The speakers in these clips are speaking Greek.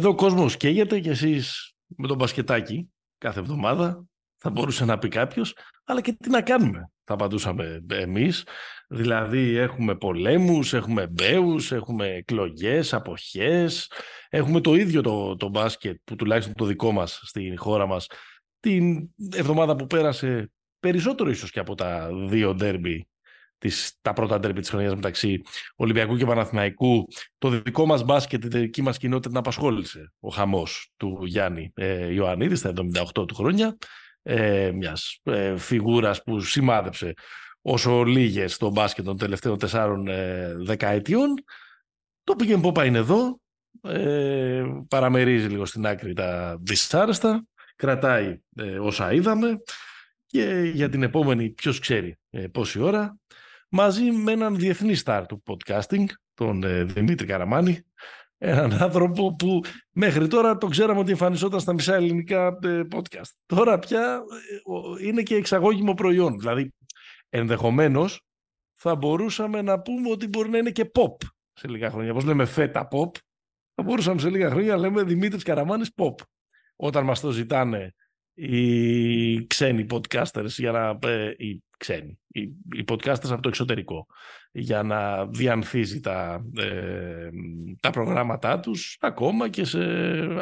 Εδώ ο κόσμος καίγεται και εσείς με τον μπασκετάκι κάθε εβδομάδα θα μπορούσε να πει κάποιος, αλλά και τι να κάνουμε, θα απαντούσαμε εμείς. Δηλαδή έχουμε πολέμους, έχουμε μπέους, έχουμε εκλογές, αποχές, έχουμε το ίδιο το, το μπάσκετ που τουλάχιστον το δικό μας στην χώρα μας. Την εβδομάδα που πέρασε περισσότερο ίσως και από τα δύο ντέρμπι τις, τα πρώτα ντέρμπι της χρονιάς μεταξύ Ολυμπιακού και Παναθηναϊκού. Το δικό μας μπάσκετ, η δική μας κοινότητα την απασχόλησε ο χαμός του Γιάννη ε, Ιωαννίδης στα 78 του χρόνια ε, μιας ε, φιγούρας που σημάδεψε όσο λίγες στο μπάσκετ των τελευταίων τεσσάρων ε, δεκαετιών. Το πήγαινε πόπα είναι εδώ ε, παραμερίζει λίγο στην άκρη τα δυσάρεστα κρατάει ε, όσα είδαμε και για την επόμενη ποιος ξέρει ε, πόση ώρα μαζί με έναν διεθνή στάρ του podcasting τον ε, Δημήτρη Καραμάνη έναν άνθρωπο που μέχρι τώρα το ξέραμε ότι εμφανιζόταν στα μισά ελληνικά ε, podcast. Τώρα πια είναι και εξαγώγημο προϊόν. Δηλαδή ενδεχομένως θα μπορούσαμε να πούμε ότι μπορεί να είναι και pop σε λίγα χρόνια. Όπως λέμε φέτα pop, θα μπορούσαμε σε λίγα χρόνια να λέμε Δημήτρης Καραμάνης pop όταν μας το ζητάνε οι ξένοι podcasters για να, ε, οι ξένοι, οι, οι podcasters από το εξωτερικό για να διανθίζει τα, ε, τα προγράμματά τους ακόμα και σε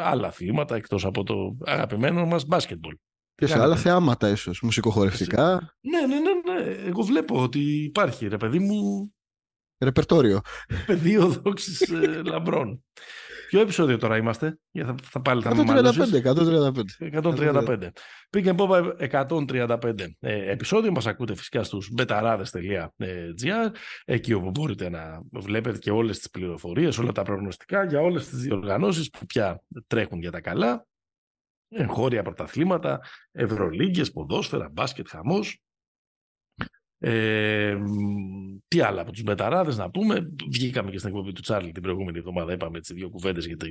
άλλα θύματα εκτός από το αγαπημένο μας basketball. Και σε άλλα θεάματα ίσως, μουσικοχορευτικά. Ναι, ναι, ναι, ναι. Εγώ βλέπω ότι υπάρχει, ρε παιδί μου... Ρεπερτόριο. Πεδίο δόξης ε, λαμπρών. Ποιο επεισόδιο τώρα είμαστε, για θα, θα πάλι θα 135, 135. 135. Πήγαινε πόπα 135 ε, επεισόδιο. Μας ακούτε φυσικά στους μπεταράδες.gr εκεί όπου μπορείτε να βλέπετε και όλες τις πληροφορίες, όλα τα προγνωστικά για όλες τις διοργανώσεις που πια τρέχουν για τα καλά. Εγχώρια πρωταθλήματα, ευρωλίγκες, ποδόσφαιρα, μπάσκετ, χαμός. Ε, τι άλλα από τους μεταράδες να πούμε. Βγήκαμε και στην εκπομπή του Τσάρλι την προηγούμενη εβδομάδα. Είπαμε τις δύο κουβέντες για, το,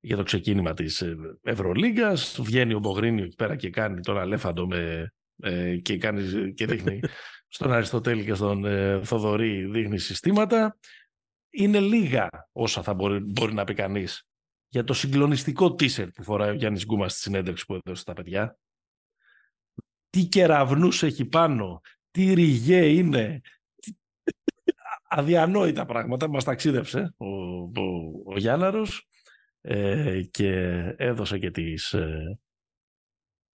για το ξεκίνημα της ε, Ευρωλίγκας. Βγαίνει ο Μπογρίνιο εκεί πέρα και κάνει τον αλέφαντο με, ε, και, κάνει, και δείχνει στον Αριστοτέλη και στον ε, Θοδωρή δείχνει συστήματα. Είναι λίγα όσα θα μπορεί, μπορεί να πει κανείς για το συγκλονιστικό τίσερ που φοράει ο Γιάννης Γκούμας στη συνέντευξη που έδωσε στα παιδιά. Τι κεραυνούς έχει πάνω, τι ριγέ είναι, αδιανόητα πράγματα. Μας ταξίδευσε ο, ο, ο Γιάνναρος ε, και έδωσε και τις, ε,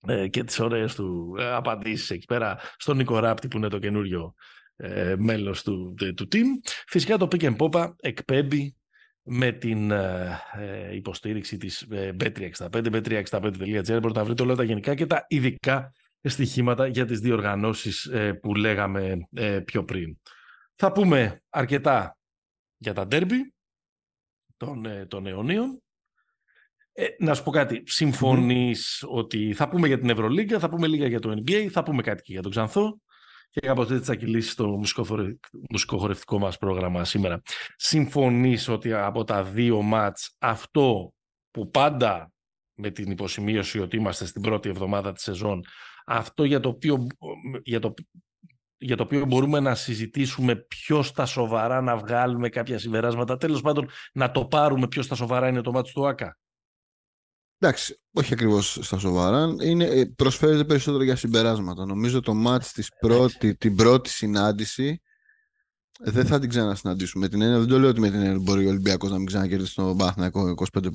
ε, και τις ωραίες του απαντήσεις εκεί πέρα στον Νίκο Ράπτη που είναι το καινούριο ε, μέλος του, του team. Φυσικά το Pick and Popa εκπέμπει με την ε, υποστήριξη της B365, b365.gr μπορείτε να βρείτε όλα τα γενικά και τα ειδικά στοιχήματα για τις διοργανώσεις ε, που λέγαμε ε, πιο πριν. Θα πούμε αρκετά για τα ντέρμπι των, ε, των αιωνίων. να σου πω κάτι, ότι θα πούμε για την Ευρωλίγκα, θα πούμε λίγα για το NBA, θα πούμε κάτι και για τον Ξανθό και κάπως έτσι θα κυλήσει στο μουσικοχορευτικό μας πρόγραμμα σήμερα. Συμφωνείς ότι από τα δύο μάτς αυτό που πάντα με την υποσημείωση ότι είμαστε στην πρώτη εβδομάδα της σεζόν αυτό για το οποίο, για το, για το οποίο μπορούμε να συζητήσουμε πιο στα σοβαρά να βγάλουμε κάποια συμπεράσματα. Τέλος πάντων, να το πάρουμε πιο στα σοβαρά είναι το μάτι του ΆΚΑ. Εντάξει, όχι ακριβώς στα σοβαρά. Είναι, ε, προσφέρεται περισσότερο για συμπεράσματα. Νομίζω το μάτς της πρώτη, την πρώτη συνάντηση δεν θα την ξανασυναντήσουμε. την έννοια, δεν το λέω ότι με την έννοια μπορεί ο Ολυμπιακός να μην ξανακερδίσει τον Παναθηναϊκό 25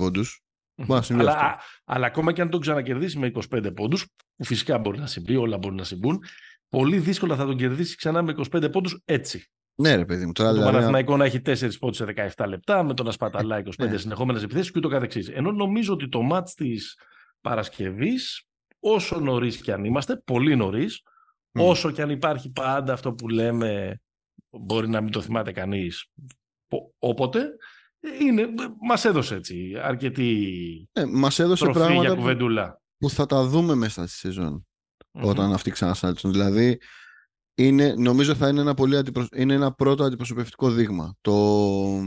πόντους αλλά, αλλά ακόμα και αν τον ξανακερδίσει με 25 πόντους, που φυσικά μπορεί να συμβεί, όλα μπορεί να συμβούν, πολύ δύσκολα θα τον κερδίσει ξανά με 25 πόντους έτσι. Ναι, ρε παιδί μου. Τώρα, το δηλαδή... Παναθηναϊκό να έχει 4 πόντους σε 17 λεπτά, με τον να σπαταλάει 25 ναι. συνεχόμενες επιθέσεις και ούτω καθεξής. Ενώ νομίζω ότι το μάτς της Παρασκευής, όσο νωρίς και αν είμαστε, πολύ νωρίς, όσο και αν υπάρχει πάντα αυτό που λέμε, μπορεί να μην το θυμάται κανείς όποτε, είναι, μας έδωσε έτσι αρκετή ε, μας έδωσε τροφή πράγματα για κουβεντούλα. Που, θα τα δούμε μέσα στη σεζόν mm-hmm. όταν αυτοί ξανασάλτσουν. Δηλαδή είναι, νομίζω θα είναι ένα, πολύ αντιπροσ... είναι ένα πρώτο αντιπροσωπευτικό δείγμα. Το,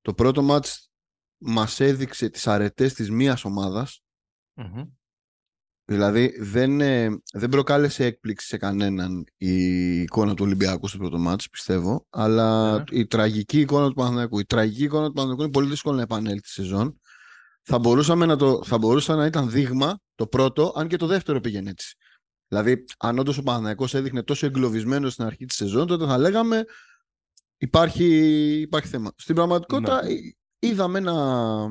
το πρώτο μάτς μας έδειξε τις αρετές της μίας ομάδας mm-hmm. Δηλαδή δεν, ε, δεν προκάλεσε έκπληξη σε κανέναν η εικόνα του Ολυμπιακού στο πρώτο μάτς, πιστεύω. Αλλά ναι. η τραγική εικόνα του Παναθηναϊκού, η τραγική εικόνα του Παναθηναϊκού είναι πολύ δύσκολο να επανέλθει στη σεζόν. θα, μπορούσαμε να το, θα μπορούσε να ήταν δείγμα το πρώτο, αν και το δεύτερο πήγαινε έτσι. Δηλαδή, αν όντως ο Παναθηναϊκός έδειχνε τόσο εγκλωβισμένος στην αρχή της σεζόν, τότε θα λέγαμε υπάρχει, υπάρχει θέμα. Στην πραγματικότητα, ναι. είδαμε ένα,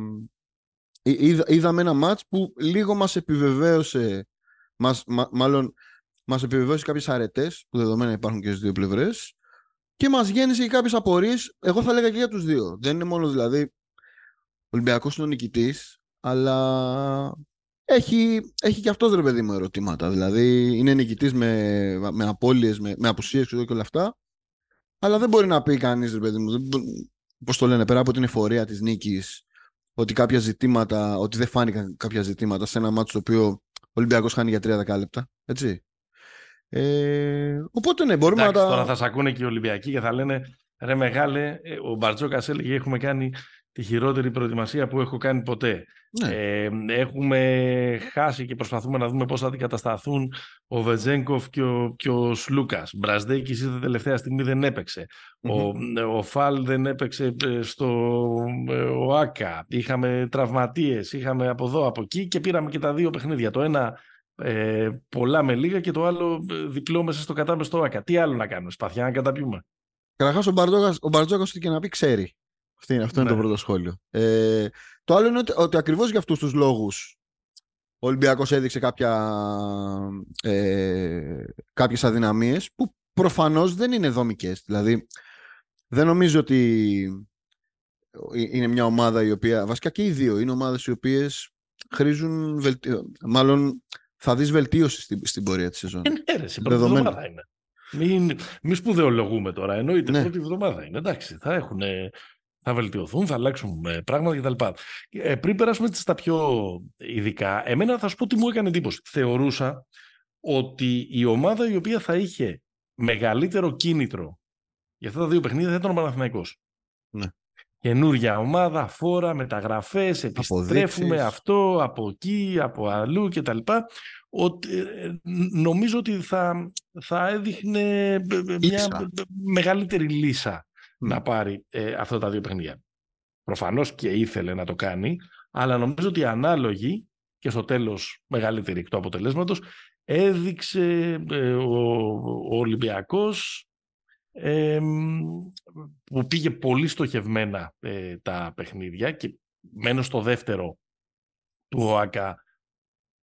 είδα, είδαμε ένα μάτς που λίγο μας επιβεβαίωσε, μας, μάλλον μας επιβεβαίωσε κάποιες αρετές που δεδομένα υπάρχουν και στις δύο πλευρές και μας γέννησε και κάποιες απορίες, εγώ θα έλεγα και για τους δύο. Δεν είναι μόνο δηλαδή ο Ολυμπιακός είναι ο νικητής, αλλά έχει, έχει και αυτός ρε παιδί μου ερωτήματα. Δηλαδή είναι νικητής με, με απώλειες, με, με απουσίες και όλα αυτά, αλλά δεν μπορεί να πει κανείς ρε παιδί μου, πώς το λένε, πέρα από την εφορία της νίκης, ότι κάποια ζητήματα, ότι δεν φάνηκαν κάποια ζητήματα σε ένα μάτσο το οποίο ο Ολυμπιακός χάνει για τρία δεκάλεπτα. Έτσι. Ε, οπότε ναι, μπορούμε Εντάξει, να τα... Τώρα θα σε ακούνε και οι Ολυμπιακοί και θα λένε ρε μεγάλε, ε, ο Μπαρτζόκας έλεγε έχουμε κάνει τη χειρότερη προετοιμασία που έχω κάνει ποτέ. Ναι. Ε, έχουμε χάσει και προσπαθούμε να δούμε πώς θα αντικατασταθούν ο Βετζέγκοφ και ο, και ο Σλούκας. Μπραζδέκης είδε τελευταία στιγμή δεν έπαιξε. Ο, ο Φαλ δεν έπαιξε ε, στο ε, ΟΑΚΑ. Είχαμε τραυματίες, είχαμε από εδώ, από εκεί και πήραμε και τα δύο παιχνίδια. Το ένα ε, πολλά με λίγα και το άλλο ε, διπλό μέσα στο κατάμεστο στο ΟΑΚΑ. Τι άλλο να κάνουμε, σπαθιά να καταπιούμε. Καταρχάς ο Μπαρτζόκας, ο και να πει ξέρει. Αυτό είναι, αυτό είναι το ναι. πρώτο σχόλιο. Ε, το άλλο είναι ότι, ότι ακριβώς για αυτούς τους λόγους ο Ολυμπιακός έδειξε κάποια, ε, κάποιες αδυναμίες που προφανώς δεν είναι δομικές. Δηλαδή δεν νομίζω ότι είναι μια ομάδα η οποία, βασικά και οι δύο, είναι ομάδες οι οποίες χρήζουν βελτίωση. Μάλλον θα δεις βελτίωση στην, στην πορεία της σεζόν. Ε, ναι, εβδομάδα είναι. Μην, μην σπουδαιολογούμε τώρα. Εννοείται ναι. πρώτη εβδομάδα είναι. Εντάξει, θα έχουν θα βελτιωθούν, θα αλλάξουν ε, πράγματα κτλ. Ε, πριν περάσουμε στα πιο ειδικά, εμένα θα σου πω τι μου έκανε εντύπωση. Θεωρούσα ότι η ομάδα η οποία θα είχε μεγαλύτερο κίνητρο για αυτά τα δύο παιχνίδια θα ήταν ο Παναθηναϊκός. Ναι. Καινούργια ομάδα, φόρα, μεταγραφές, επιστρέφουμε αυτό, από εκεί, από αλλού κτλ. Ότι, ε, νομίζω ότι θα, θα έδειχνε μια μεγαλύτερη λύσα να πάρει ε, αυτά τα δύο παιχνίδια. Προφανώς και ήθελε να το κάνει, αλλά νομίζω ότι ανάλογη και στο τέλος μεγαλύτερη εκ του αποτελέσματος έδειξε ε, ο, ο Ολυμπιακός που πήγε πολύ στοχευμένα ε, τα παιχνίδια και μένω στο δεύτερο του ΟΑΚΑ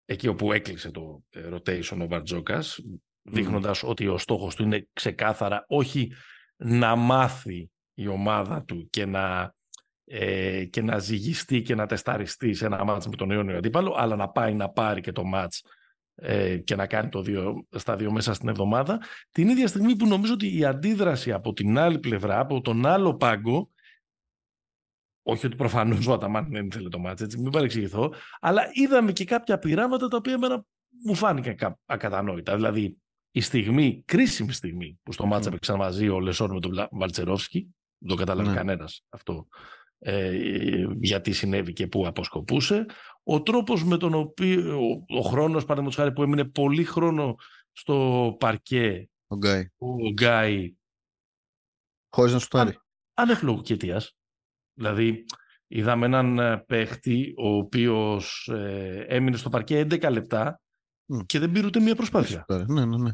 εκεί όπου έκλεισε το rotation ο Μπαρτζόκας δείχνοντας ότι ο στόχος του είναι ξεκάθαρα όχι να μάθει η ομάδα του και να, ε, και να ζυγιστεί και να τεσταριστεί σε ένα μάτς με τον αιώνιο αντίπαλο, αλλά να πάει να πάρει και το μάτς ε, και να κάνει το δύο, στα δύο μέσα στην εβδομάδα, την ίδια στιγμή που νομίζω ότι η αντίδραση από την άλλη πλευρά, από τον άλλο πάγκο, όχι ότι προφανώς ο Αταμάν δεν ήθελε το μάτς, έτσι, μην παρεξηγηθώ, αλλά είδαμε και κάποια πειράματα τα οποία εμένα μου φάνηκαν ακατανόητα. Δηλαδή, η στιγμή, κρίσιμη στιγμή που στο μάτσα έπαιξαν μαζί ο Λεσόρ με τον Βαλτσερόφσκι, δεν το κατάλαβε ναι. κανένας αυτό ε, γιατί συνέβη και πού αποσκοπούσε. Ο τρόπος με τον οποίο ο, ο χρόνος, παραδείγματος χάρη, που έμεινε πολύ χρόνο στο παρκέ ο Γκάι, ο Γκάι χωρίς να σου τάρει. Ανέφλογο Δηλαδή, είδαμε έναν ε, παίχτη ο οποίος ε, έμεινε στο παρκέ 11 λεπτά και δεν πήρε ούτε μία προσπάθεια. Ναι, ναι, ναι.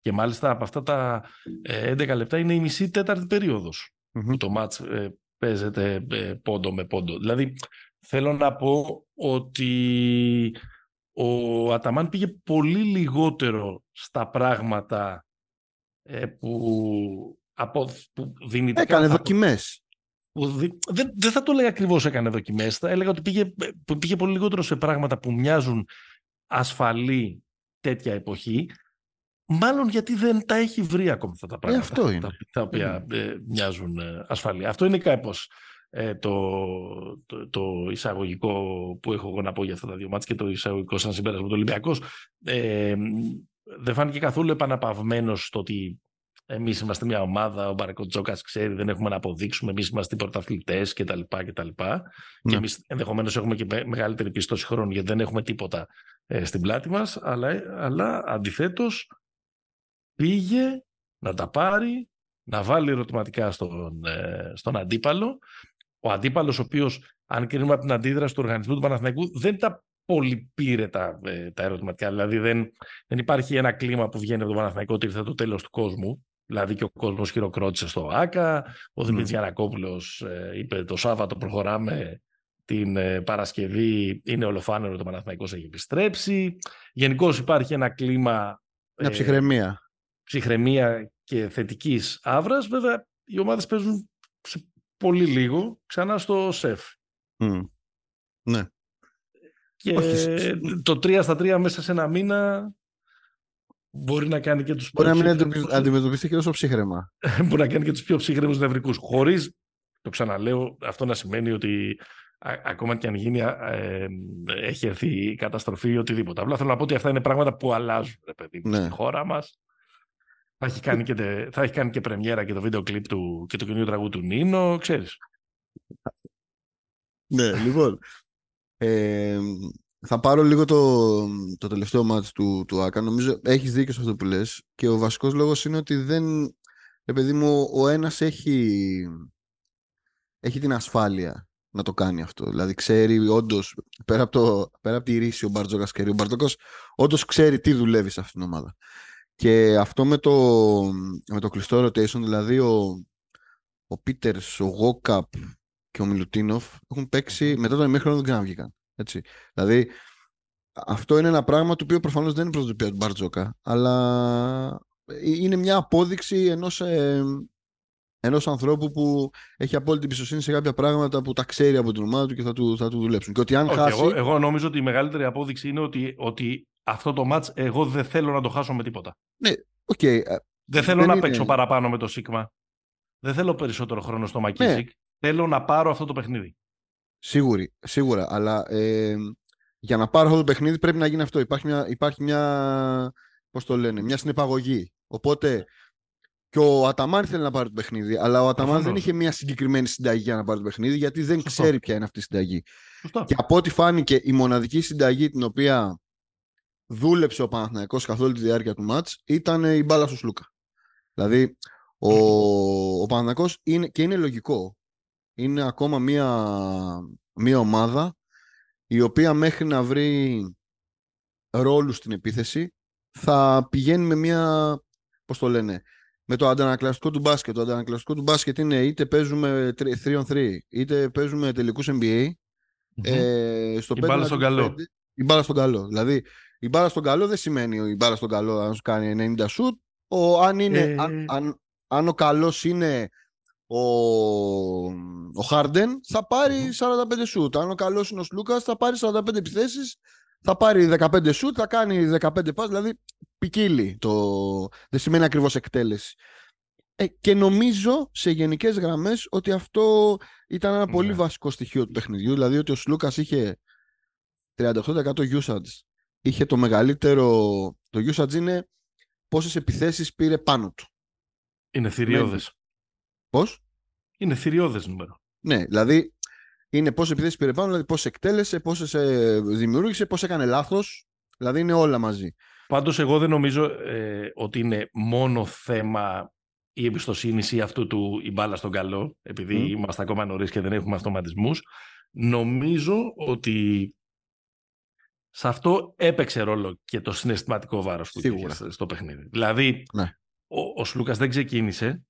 Και μάλιστα από αυτά τα 11 ε, λεπτά είναι η μισή τέταρτη περίοδος που το μάτς ε, παίζεται ε, πόντο με πόντο. Δηλαδή θέλω να πω ότι ο Αταμάν πήγε πολύ λιγότερο στα πράγματα που, από, που δυνητικά... Έκανε δοκιμές. δεν, δεν θα το έλεγα ακριβώς έκανε δοκιμές. Θα έλεγα ότι πήγε, πήγε πολύ λιγότερο σε πράγματα που μοιάζουν ασφαλή τέτοια εποχή, μάλλον γιατί δεν τα έχει βρει ακόμα αυτά τα ε, πράγματα. αυτό είναι. Τα, οποία ε, μοιάζουν ε, ασφαλή. Αυτό είναι κάπως ε, το, το, το, εισαγωγικό που έχω εγώ να πω για αυτά τα δύο μάτια και το εισαγωγικό σαν συμπέρασμα του Ολυμπιακός. Ε, δεν φάνηκε καθόλου επαναπαυμένος στο ότι εμείς είμαστε μια ομάδα, ο Μπαρακό Τζόκας ξέρει, δεν έχουμε να αποδείξουμε, εμείς είμαστε πρωταθλητές κτλ. κτλ. Ναι. Και εμείς ενδεχομένως έχουμε και μεγαλύτερη πίστοση χρόνου γιατί δεν έχουμε τίποτα ε, στην πλάτη μας. Αλλά, αλλά αντιθέτως πήγε να τα πάρει, να βάλει ερωτηματικά στον, ε, στον αντίπαλο ο αντίπαλος, ο οποίος, αν κρίνουμε από την αντίδραση του οργανισμού του Παναθηναϊκού, δεν τα πολύ πήρε τα, ε, τα ερωτηματικά. Δηλαδή δεν, δεν υπάρχει ένα κλίμα που βγαίνει από τον Παναθηναϊκό ότι ήρθε το τέλος του κόσμου. Δηλαδή και ο κόσμος χειροκρότησε στο ΑΚΑ. Ο Δημήτρης Γιανακόπουλος ε, είπε το Σάββατο προχωράμε την ε, Παρασκευή. Είναι ολοφάνερο το Παναθηναϊκός έχει επιστρέψει. Γενικώς υπάρχει ένα κλίμα. Μια ψυχραιμία. Ψυχραιμία και θετικής άβρας. Βέβαια, οι ομάδες παίζουν σε πολύ λίγο ξανά στο ΣΕΦ. Ναι. Και το 3 στα 3 μέσα σε ένα μήνα μπορεί να κάνει και τους Μπορεί να μην αντιμετωπιστεί και τόσο ψύχρεμα. μπορεί να κάνει και τους πιο ψύχρεμους νευρικούς. Χωρίς, το ξαναλέω, αυτό να σημαίνει ότι ακόμα και αν γίνει, ε, έχει έρθει η καταστροφή ή οτιδήποτε. Απλά θέλω να πω ότι αυτά είναι πράγματα που αλλάζουν, ρε παιδί, ναι. στη χώρα μας. Θα έχει, κάνει και, θα έχει κάνει και πρεμιέρα και το βίντεο κλιπ του και το καινούριο τραγούδι του Νίνο, ξέρεις. ναι, λοιπόν. Ε, θα πάρω λίγο το, το τελευταίο μάτι του, του Άκα. Νομίζω έχεις δίκιο σε αυτό που λες. Και ο βασικός λόγος είναι ότι δεν... Επειδή μου, ο ένας έχει, έχει την ασφάλεια να το κάνει αυτό. Δηλαδή ξέρει όντως, πέρα, από το, πέρα από τη ρίση ο Μπαρτζόκας και ο Μπαρτζόκας, όντως ξέρει τι δουλεύει σε αυτήν την ομάδα. Και αυτό με το, με το κλειστό rotation, δηλαδή ο, ο Πίτερς, ο Γόκαπ και ο Μιλουτίνοφ έχουν παίξει μετά το ημίχρονο δεν ξαναβγήκαν. Έτσι. Δηλαδή, αυτό είναι ένα πράγμα το οποίο προφανώς δεν είναι προσδοκία του Μπαρτζόκα, αλλά είναι μια απόδειξη ενός, ε, ενός ανθρώπου που έχει απόλυτη εμπιστοσύνη σε κάποια πράγματα που τα ξέρει από την ομάδα του και θα του, θα του δουλέψουν. Και ότι αν χάσει... εγώ, εγώ νομίζω ότι η μεγαλύτερη απόδειξη είναι ότι, ότι αυτό το ματς εγώ δεν θέλω να το χάσω με τίποτα. Ναι, ok. Okay. Δεν θέλω δεν να είναι... παίξω παραπάνω με το Σίκμα. Δεν θέλω περισσότερο χρόνο στο Μακίσικ. Ναι. Θέλω να πάρω αυτό το παιχνίδι. Σίγουρη, σίγουρα. Αλλά ε, για να πάρω αυτό το παιχνίδι πρέπει να γίνει αυτό. Υπάρχει μια, υπάρχει μια πώς το λένε, μια συνεπαγωγή. Οπότε και ο Αταμάν θέλει να πάρει το παιχνίδι, αλλά ο Αταμάν δεν είχε μια συγκεκριμένη συνταγή για να πάρει το παιχνίδι, γιατί δεν ξέρει ποια είναι αυτή η συνταγή. Και από ό,τι φάνηκε, η μοναδική συνταγή την οποία δούλεψε ο Παναθηναϊκός καθ' όλη τη διάρκεια του μάτς ήταν η μπάλα στο Σλούκα. Δηλαδή, ο, ο Παναθηναϊκός είναι, και είναι λογικό. Είναι ακόμα μία, μία ομάδα η οποία μέχρι να βρει ρόλους στην επίθεση θα πηγαίνει με μία, πώς το λένε, με το αντανακλαστικό του μπάσκετ. Το αντανακλαστικό του μπάσκετ είναι είτε παίζουμε 3-on-3, είτε παίζουμε τελικούς NBA. Mm-hmm. Ε, στο η μπάλα στον καλό. Η μπάλα στον καλό. Δηλαδή, η μπάλα στον καλό δεν σημαίνει η μπάλα στον καλό αν σου κάνει 90 σουτ. Ο, αν, είναι, ε... αν, αν, αν, ο καλός είναι ο, ο Harden θα πάρει 45 σουτ. Αν ο καλός είναι ο Σλούκας θα πάρει 45 επιθέσεις θα πάρει 15 σουτ, θα κάνει 15 πας, δηλαδή ποικίλει. Το... Δεν σημαίνει ακριβώς εκτέλεση. Ε, και νομίζω σε γενικές γραμμές ότι αυτό ήταν ένα πολύ ναι. βασικό στοιχείο του παιχνιδιού, δηλαδή ότι ο Σλούκας είχε 38% usage είχε το μεγαλύτερο. Το usage είναι πόσες επιθέσεις πήρε πάνω του. Είναι θηριώδες. Πώς; Είναι θηριώδες νούμερο. Ναι, δηλαδή είναι πόσες επιθέσεις πήρε πάνω, δηλαδή πόσε εκτέλεσε, πόσες ε, δημιούργησε, πώς έκανε λάθος. Δηλαδή είναι όλα μαζί. Πάντως, εγώ δεν νομίζω ε, ότι είναι μόνο θέμα η εμπιστοσύνη ή αυτού του η μπάλα στον καλό, επειδή είμαστε ακόμα νωρίς και δεν έχουμε αυτοματισμούς. Νομίζω ότι σε αυτό έπαιξε ρόλο και το συναισθηματικό βάρος που είχε στο παιχνίδι. Δηλαδή, ναι. ο, ο Σλούκας δεν ξεκίνησε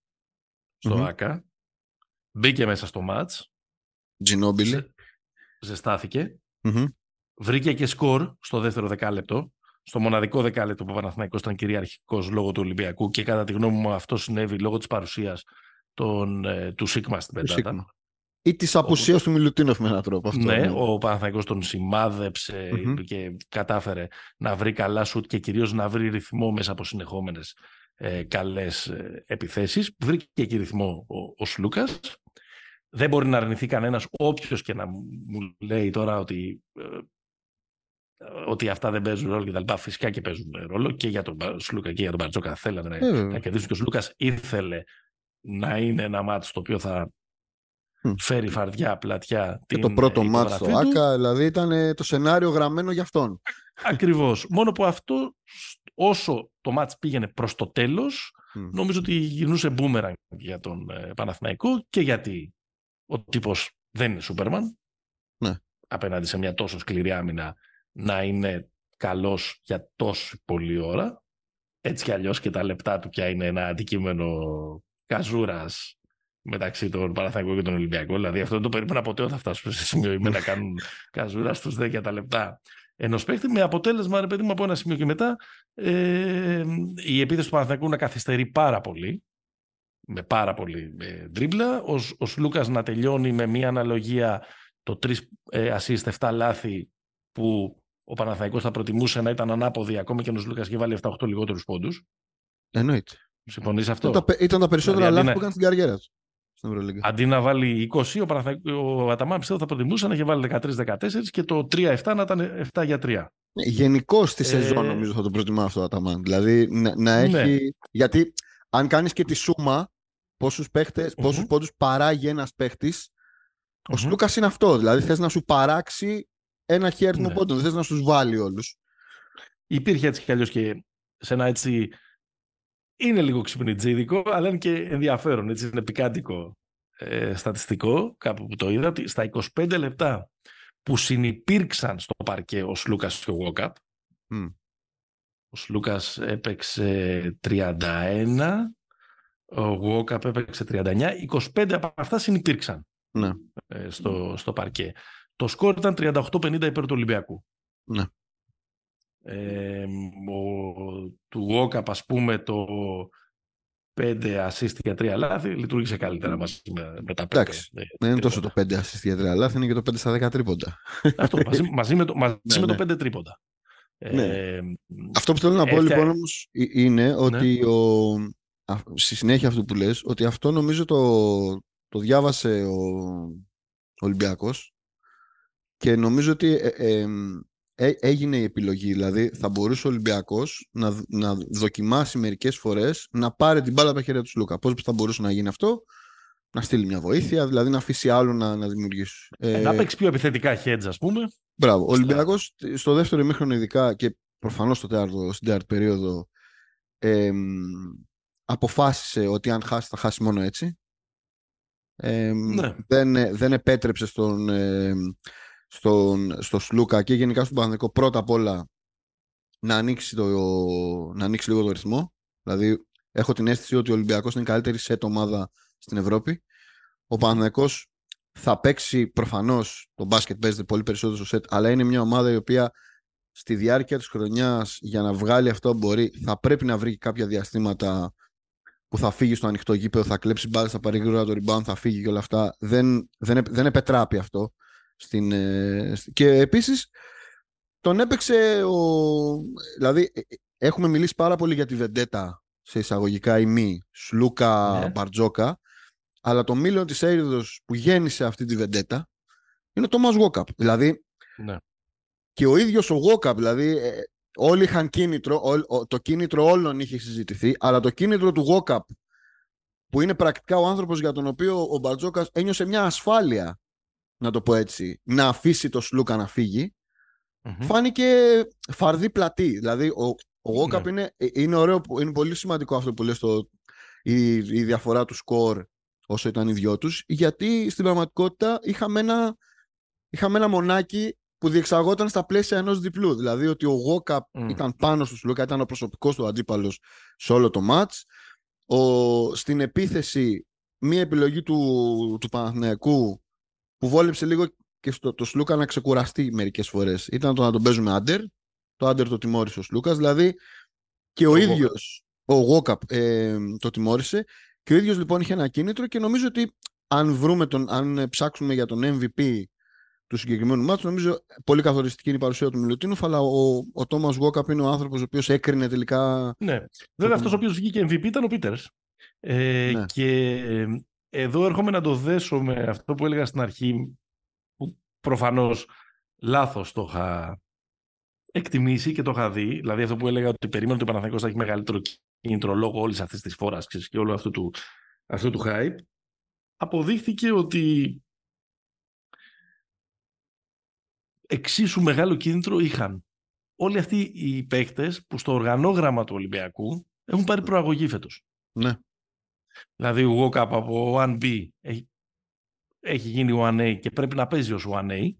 στο ΆΚΑ, μπήκε μέσα στο μάτς. Τζινόμπιλι. ζεσταθηκε βρήκε και σκορ στο δεύτερο δεκάλεπτο. Στο μοναδικό δεκάλεπτο που ο Παναθηναϊκός ήταν κυριαρχικός λόγω του Ολυμπιακού και κατά τη γνώμη μου αυτό συνέβη λόγω της παρουσίας των, ε, του Σίγμα στην πεντάτα ή της απουσίας του Μιλουτίνοφ με έναν τρόπο. Αυτό, ναι, ο Παναθηναϊκός τον σημάδεψε και κατάφερε να βρει καλά σουτ και κυρίως να βρει ρυθμό μέσα από συνεχόμενες ε, καλές ε, επιθέσεις. Βρήκε και ρυθμό ο, ο Σλούκας. Δεν μπορεί να αρνηθεί κανένας όποιος και να μου λέει τώρα ότι, ε, ότι αυτά δεν παίζουν ρόλο κτλ. Φυσικά και παίζουν ρόλο και για τον Σλούκα και για τον Μπαρτζόκα θέλανε να, να κερδίσουν και ο Σλούκας ήθελε να είναι ένα μάτι το οποίο θα φέρει φαρδιά, πλατιά. Και το πρώτο μάτι στο ΆΚΑ, δηλαδή ήταν το σενάριο γραμμένο για αυτόν. Ακριβώς. Μόνο που αυτό, όσο το μάτς πήγαινε προς το τέλος, νομίζω ότι γυρνούσε μπούμεραν για τον ε, Παναθηναϊκό και γιατί ο τύπος δεν είναι Σούπερμαν. Ναι. Απέναντι σε μια τόσο σκληρή άμυνα να είναι καλός για τόσο πολλή ώρα. Έτσι κι αλλιώς και τα λεπτά του πια είναι ένα αντικείμενο καζούρας μεταξύ των Παναθηναϊκών και των Ολυμπιακών. Δηλαδή αυτό δεν το περίμενα ποτέ όταν θα φτάσουμε σε σημείο να κάνουν καζούρα στους 10 τα λεπτά ενός παίχτη με αποτέλεσμα, ρε παιδί μου, από ένα σημείο και μετά ε, η επίθεση του Παναθηναϊκού να καθυστερεί πάρα πολύ με πάρα πολύ ε, δρίμπλα. Ο, ο Σλούκας να τελειώνει με μια αναλογία το 3 ε, assist, 7 λάθη που ο Παναθηναϊκός θα προτιμούσε να ήταν ανάποδη ακόμη και ο Σλούκας είχε βάλει 7-8 λιγότερους πόντους. Εννοείται. Συμφωνείς αυτό; Ήταν τα, ήταν τα περισσότερα δηλαδή, λάθη που έκανε στην καριέρα τους. Αντί να βάλει 20, ο, ο Αταμάν πιστεύω θα προτιμούσε να είχε βάλει 13-14 και το 3-7 να ήταν 7 για 3. Ναι, Γενικώ στη ε... σεζόν νομίζω θα το προτιμά αυτό ο Αταμάν. Δηλαδή να, να έχει. Ναι. Γιατί αν κάνεις και τη σούμα πόσους παίχτε, mm-hmm. πόσους πόντους παράγει ένας παίχτης, mm-hmm. ο Σλούκας είναι αυτό. Δηλαδή θες να σου παράξει ένα χέρι ναι. πόντων, δεν θες να σου βάλει όλους. Υπήρχε έτσι κι αλλιώς και σε ένα έτσι είναι λίγο ξυπνητζίδικο, αλλά είναι και ενδιαφέρον, έτσι, είναι πικάντικο ε, στατιστικό, κάπου που το είδα, ότι στα 25 λεπτά που συνυπήρξαν στο παρκέ ο Σλούκας και ο Γουόκαπ, ο Σλούκας έπαιξε 31, ο Γουόκαπ έπαιξε 39, 25 από αυτά συνυπήρξαν ναι. ε, στο, στο παρκέ. Το σκορ ήταν 38-50 υπέρ του Ολυμπιακού. Ναι ε, ο, του Walkup ας πούμε το 5 assist για 3 λάθη λειτουργήσε καλύτερα μαζί με, με τα 5. Εντάξει, δεν είναι τόσο το 5 assist για 3 λάθη, είναι και το 5 στα 10 τρίποντα. Αυτό, μαζί, μαζί με το, μαζί ναι, με το 5 ναι. τρίποντα. Ναι. Ε, Αυτό που θέλω να πω έφτια... λοιπόν όμως είναι ναι. ότι ο, στη συνέχεια αυτού που λες, ότι αυτό νομίζω το, το διάβασε ο, ο Ολυμπιακός και νομίζω ότι ε, ε, Έ, έγινε η επιλογή. Δηλαδή, θα μπορούσε ο Ολυμπιακός να, να δοκιμάσει μερικές φορές να πάρει την μπάλα από τα χέρια του Λούκα. Πώς θα μπορούσε να γίνει αυτό, να στείλει μια βοήθεια, δηλαδή να αφήσει άλλο να, να δημιουργήσει. Ε, να παίξει πιο επιθετικά hedge, ας πούμε. Μπράβο. Ο Ολυμπιακός στο δεύτερο ημίχρονο, ειδικά και προφανώς στο τέταρτο, στην τέταρτη περίοδο, ε, αποφάσισε ότι αν χάσει, θα χάσει μόνο έτσι. Ε, ναι. δεν, δεν επέτρεψε στον, ε, στον, στο Σλούκα και γενικά στον Παναθηναϊκό πρώτα απ' όλα να ανοίξει, το, να ανοίξει λίγο το ρυθμό. Δηλαδή έχω την αίσθηση ότι ο Ολυμπιακός είναι η καλύτερη σετ ομάδα στην Ευρώπη. Ο Παναθηναϊκός θα παίξει προφανώς το μπάσκετ παίζεται πολύ περισσότερο στο σετ αλλά είναι μια ομάδα η οποία στη διάρκεια της χρονιάς για να βγάλει αυτό που μπορεί θα πρέπει να βρει κάποια διαστήματα που θα φύγει στο ανοιχτό γήπεδο, θα κλέψει μπάλα, θα πάρει γρήγορα το rebound, θα φύγει και όλα αυτά. Δεν, δεν, δεν επετράπει αυτό. Στην, ε, και επίσης τον έπαιξε ο... Δηλαδή ε, ε, έχουμε μιλήσει πάρα πολύ για τη Βεντέτα σε εισαγωγικά η μη Σλούκα ναι. Μπαρτζόκα αλλά το μήλιο της έρηδος που γέννησε αυτή τη Βεντέτα είναι ο Τόμας Γόκαπ. Δηλαδή ναι. και ο ίδιος ο Γόκαπ δηλαδή όλοι είχαν κίνητρο, το κίνητρο όλων είχε συζητηθεί αλλά το κίνητρο του Γόκαπ που είναι πρακτικά ο άνθρωπος για τον οποίο ο Μπαρτζόκας ένιωσε μια ασφάλεια να το πω έτσι, να αφήσει το Σλούκα να φύγει, φάνηκε φαρδί πλατή. Δηλαδή, ο, ο Γόκαπ ναι. είναι, είναι ωραίο, είναι πολύ σημαντικό αυτό που λες το, η, η διαφορά του σκορ όσο ήταν οι δυο τους, γιατί στην πραγματικότητα είχαμε ένα, είχαμε ένα μονάκι που διεξαγόταν στα πλαίσια ενός διπλού. Δηλαδή ότι ο Γόκαπ ήταν πάνω στο Σλούκα, ήταν ο προσωπικός του αντίπαλος σε όλο το ματ. Στην επίθεση, μία επιλογή του, του Παναθηναϊκού που βόλεψε λίγο και στο, το Σλούκα να ξεκουραστεί μερικές φορές. Ήταν το να τον παίζουμε άντερ. Το άντερ το τιμώρησε ο Σλούκας. Δηλαδή και ο, ο ίδιος, ο Γόκαπ, ε, το τιμώρησε. Και ο ίδιος λοιπόν είχε ένα κίνητρο και νομίζω ότι αν, βρούμε τον, αν ψάξουμε για τον MVP του συγκεκριμένου μάτσου, νομίζω πολύ καθοριστική είναι η παρουσία του Μιλουτίνοφ, αλλά ο, ο Τόμας Γόκαπ είναι ο άνθρωπος ο οποίος έκρινε τελικά. Ναι. Βέβαια, αυτός ο οποίος βγήκε MVP ήταν ο Πίτερς. Ε, ναι. Και εδώ έρχομαι να το δέσω με αυτό που έλεγα στην αρχή, που προφανώς λάθος το είχα εκτιμήσει και το είχα δει. Δηλαδή αυτό που έλεγα ότι περίμενε ότι ο Παναθηναϊκός θα έχει μεγαλύτερο κίνητρο λόγω όλης αυτής της φόρας και όλου αυτού του, αυτού του hype. Αποδείχθηκε ότι εξίσου μεγάλο κίνητρο είχαν όλοι αυτοί οι παίκτες που στο οργανόγραμμα του Ολυμπιακού έχουν πάρει προαγωγή φέτος. Ναι. Δηλαδή ο Walkup από 1B έχει έχει γίνει ο A και πρέπει να παίζει ως ο A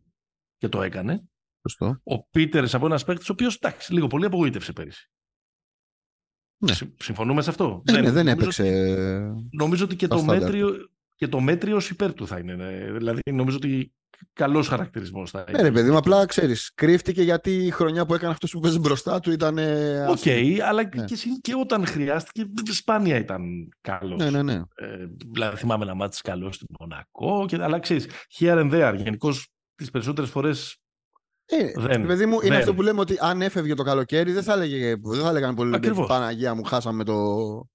και το έκανε. Σωστό. Ο Πίτερς από ένας παίκτης, ο οποίος εντάξει, λίγο πολύ απογοήτευσε πέρυσι. Ναι. Συμφωνούμε σε αυτό; Ε, δεν, ναι, δεν έπαιξε. νομίζω ότι και το, μέτριο, και το μέτριο υπέρ του θα είναι. Ναι. Δηλαδή, νομίζω ότι καλός χαρακτηρισμός θα είναι. Ναι, ρε παιδί μου, απλά ξέρεις. Κρύφτηκε γιατί η χρονιά που έκανε αυτός που παίζει μπροστά του ήταν. Ok, okay, αλλά ναι. και, και, όταν χρειάστηκε, σπάνια ήταν καλός. Ναι, ναι, ναι. Ε, δηλαδή, θυμάμαι ένα ματς καλός στην Μονακό. Και, αλλά ξέρεις, here and there. Γενικώς τις περισσότερες φορές ε, δεν, παιδί μου, είναι αυτό που λέμε ότι αν έφευγε το καλοκαίρι δεν θα, έλεγε, δεν θα έλεγαν πολύ Ακριβώς. Παναγία μου, χάσαμε το...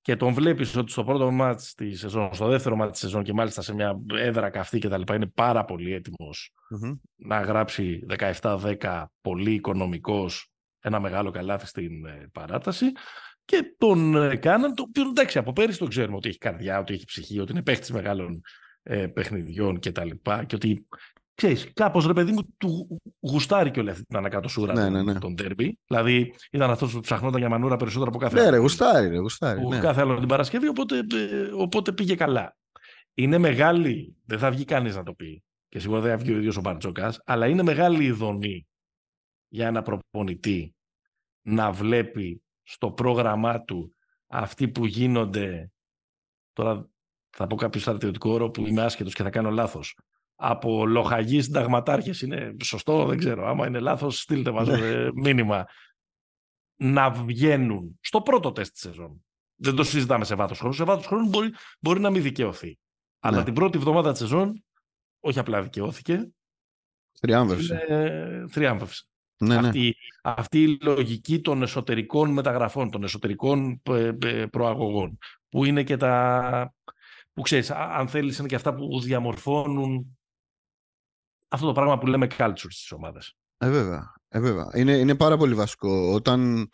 Και τον βλέπεις ότι στο πρώτο μάτς τη σεζόν, στο δεύτερο μάτς τη σεζόν και μάλιστα σε μια έδρα καυτή και τα λοιπά είναι πάρα πολύ να γράψει 17-10 πολύ οικονομικός ένα μεγάλο καλάθι στην ε, παράταση. Και τον ε, κάναν, το οποίο εντάξει από πέρυσι το ξέρουμε ότι έχει καρδιά, ότι έχει ψυχή, ότι είναι παίχτη μεγάλων ε, παιχνιδιών και τα λοιπά και ότι ξέρεις, κάπως ρε παιδί μου του γουστάρει και όλη αυτή την ανακατοσούρα ναι, ναι, ναι. των τέρμπι. Δηλαδή ήταν αυτός που ψαχνόταν για μανούρα περισσότερο από κάθε ναι, άλλο. Ναι, ρε, γουστάρει, ρε, γουστάρει. Ναι. Κάθε άλλο την Παρασκευή, οπότε, ε, οπότε πήγε καλά. Είναι μεγάλη, δεν θα βγει κανείς να το πει, και σίγουρα δεν θα βγει ο ίδιος ο Μπαρτζόκα, αλλά είναι μεγάλη η δομή για ένα προπονητή να βλέπει στο πρόγραμμά του αυτοί που γίνονται. Τώρα θα πω κάποιο στρατιωτικό όρο που είμαι άσχετος και θα κάνω λάθος από λοχαγοί συνταγματάρχες. Είναι σωστό, δεν ξέρω. Άμα είναι λάθος, στείλτε μας ναι. μήνυμα. Να βγαίνουν στο πρώτο τεστ της σεζόν. Δεν το συζητάμε σε βάθος χρόνου. Σε βάθος χρόνου μπορεί, μπορεί να μην δικαιωθεί. Αλλά ναι. την πρώτη εβδομάδα της σεζόν, όχι απλά δικαιώθηκε. Θριάμβευσε. θριάμβευσε. Ναι, ναι, αυτή, αυτή η λογική των εσωτερικών μεταγραφών, των εσωτερικών ε, ε, προαγωγών, που είναι και τα, που ξέρεις, αν θέλεις είναι και αυτά που διαμορφώνουν αυτό το πράγμα που λέμε culture στις ομάδες. Ε, βέβαια. Ε, βέβαια. Είναι, είναι πάρα πολύ βασικό. Όταν,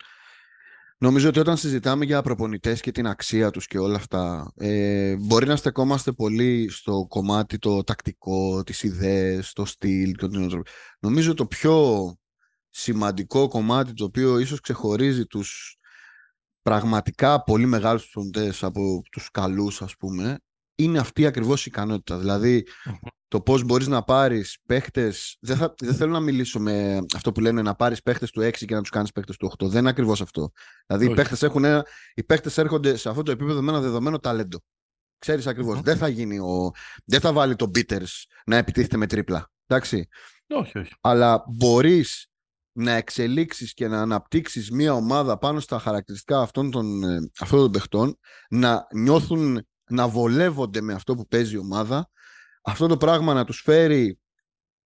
νομίζω ότι όταν συζητάμε για προπονητές και την αξία τους και όλα αυτά, ε, μπορεί να στεκόμαστε πολύ στο κομμάτι το τακτικό, τις ιδέες, το στυλ, το Νομίζω το πιο σημαντικό κομμάτι το οποίο ίσως ξεχωρίζει τους πραγματικά πολύ μεγάλους προπονητές από τους καλούς ας πούμε είναι αυτή ακριβώς η ικανότητα. Δηλαδή, το πώς μπορείς να πάρεις παίχτες. Δεν, θα, δεν θέλω να μιλήσω με αυτό που λένε να πάρεις παίχτες του 6 και να τους κάνεις παίχτες του 8. Δεν είναι ακριβώς αυτό. Δηλαδή, οι παίχτες, έχουν ένα, οι παίχτες έρχονται σε αυτό το επίπεδο με ένα δεδομένο ταλέντο. Ξέρεις ακριβώς. Δεν θα γίνει ο. Δεν θα βάλει τον Peters να επιτίθεται με τρίπλα. Εντάξει. Όχι, όχι. Αλλά μπορείς να εξελίξεις και να αναπτύξεις μια ομάδα πάνω στα χαρακτηριστικά αυτών των, ε, αυτών των παιχτών, να νιώθουν να βολεύονται με αυτό που παίζει η ομάδα, αυτό το πράγμα να τους φέρει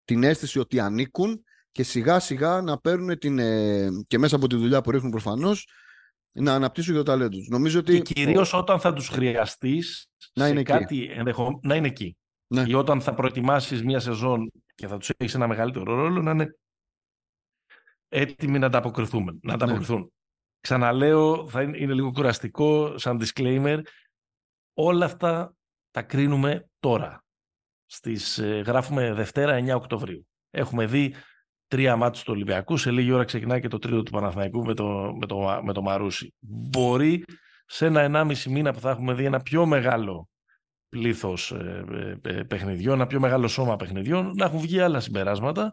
την αίσθηση ότι ανήκουν και σιγά σιγά να παίρνουν την, ε, και μέσα από τη δουλειά που ρίχνουν προφανώς να αναπτύσσουν το ταλέντο τους. Νομίζω ότι... Και κυρίως όταν θα τους χρειαστείς να είναι κάτι ενδεχο... να είναι εκεί. Ναι. Ή όταν θα προετοιμάσεις μια σεζόν και θα τους έχεις ένα μεγαλύτερο ρόλο να είναι έτοιμοι να ανταποκριθούν. Να ανταποκριθούν. Ναι. Ξαναλέω, θα είναι, είναι λίγο κουραστικό σαν disclaimer, Όλα αυτά τα κρίνουμε τώρα. Στις, ε, γράφουμε Δευτέρα 9 Οκτωβρίου. Έχουμε δει τρία μάτια του Ολυμπιακού. Σε λίγη ώρα ξεκινάει και το τρίτο του Παναθηναϊκού με το, με το, με το Μαρούσι. Μπορεί σε ένα ενάμιση μήνα που θα έχουμε δει ένα πιο μεγάλο πλήθος ε, ε, παιχνιδιών, ένα πιο μεγάλο σώμα παιχνιδιών, να έχουν βγει άλλα συμπεράσματα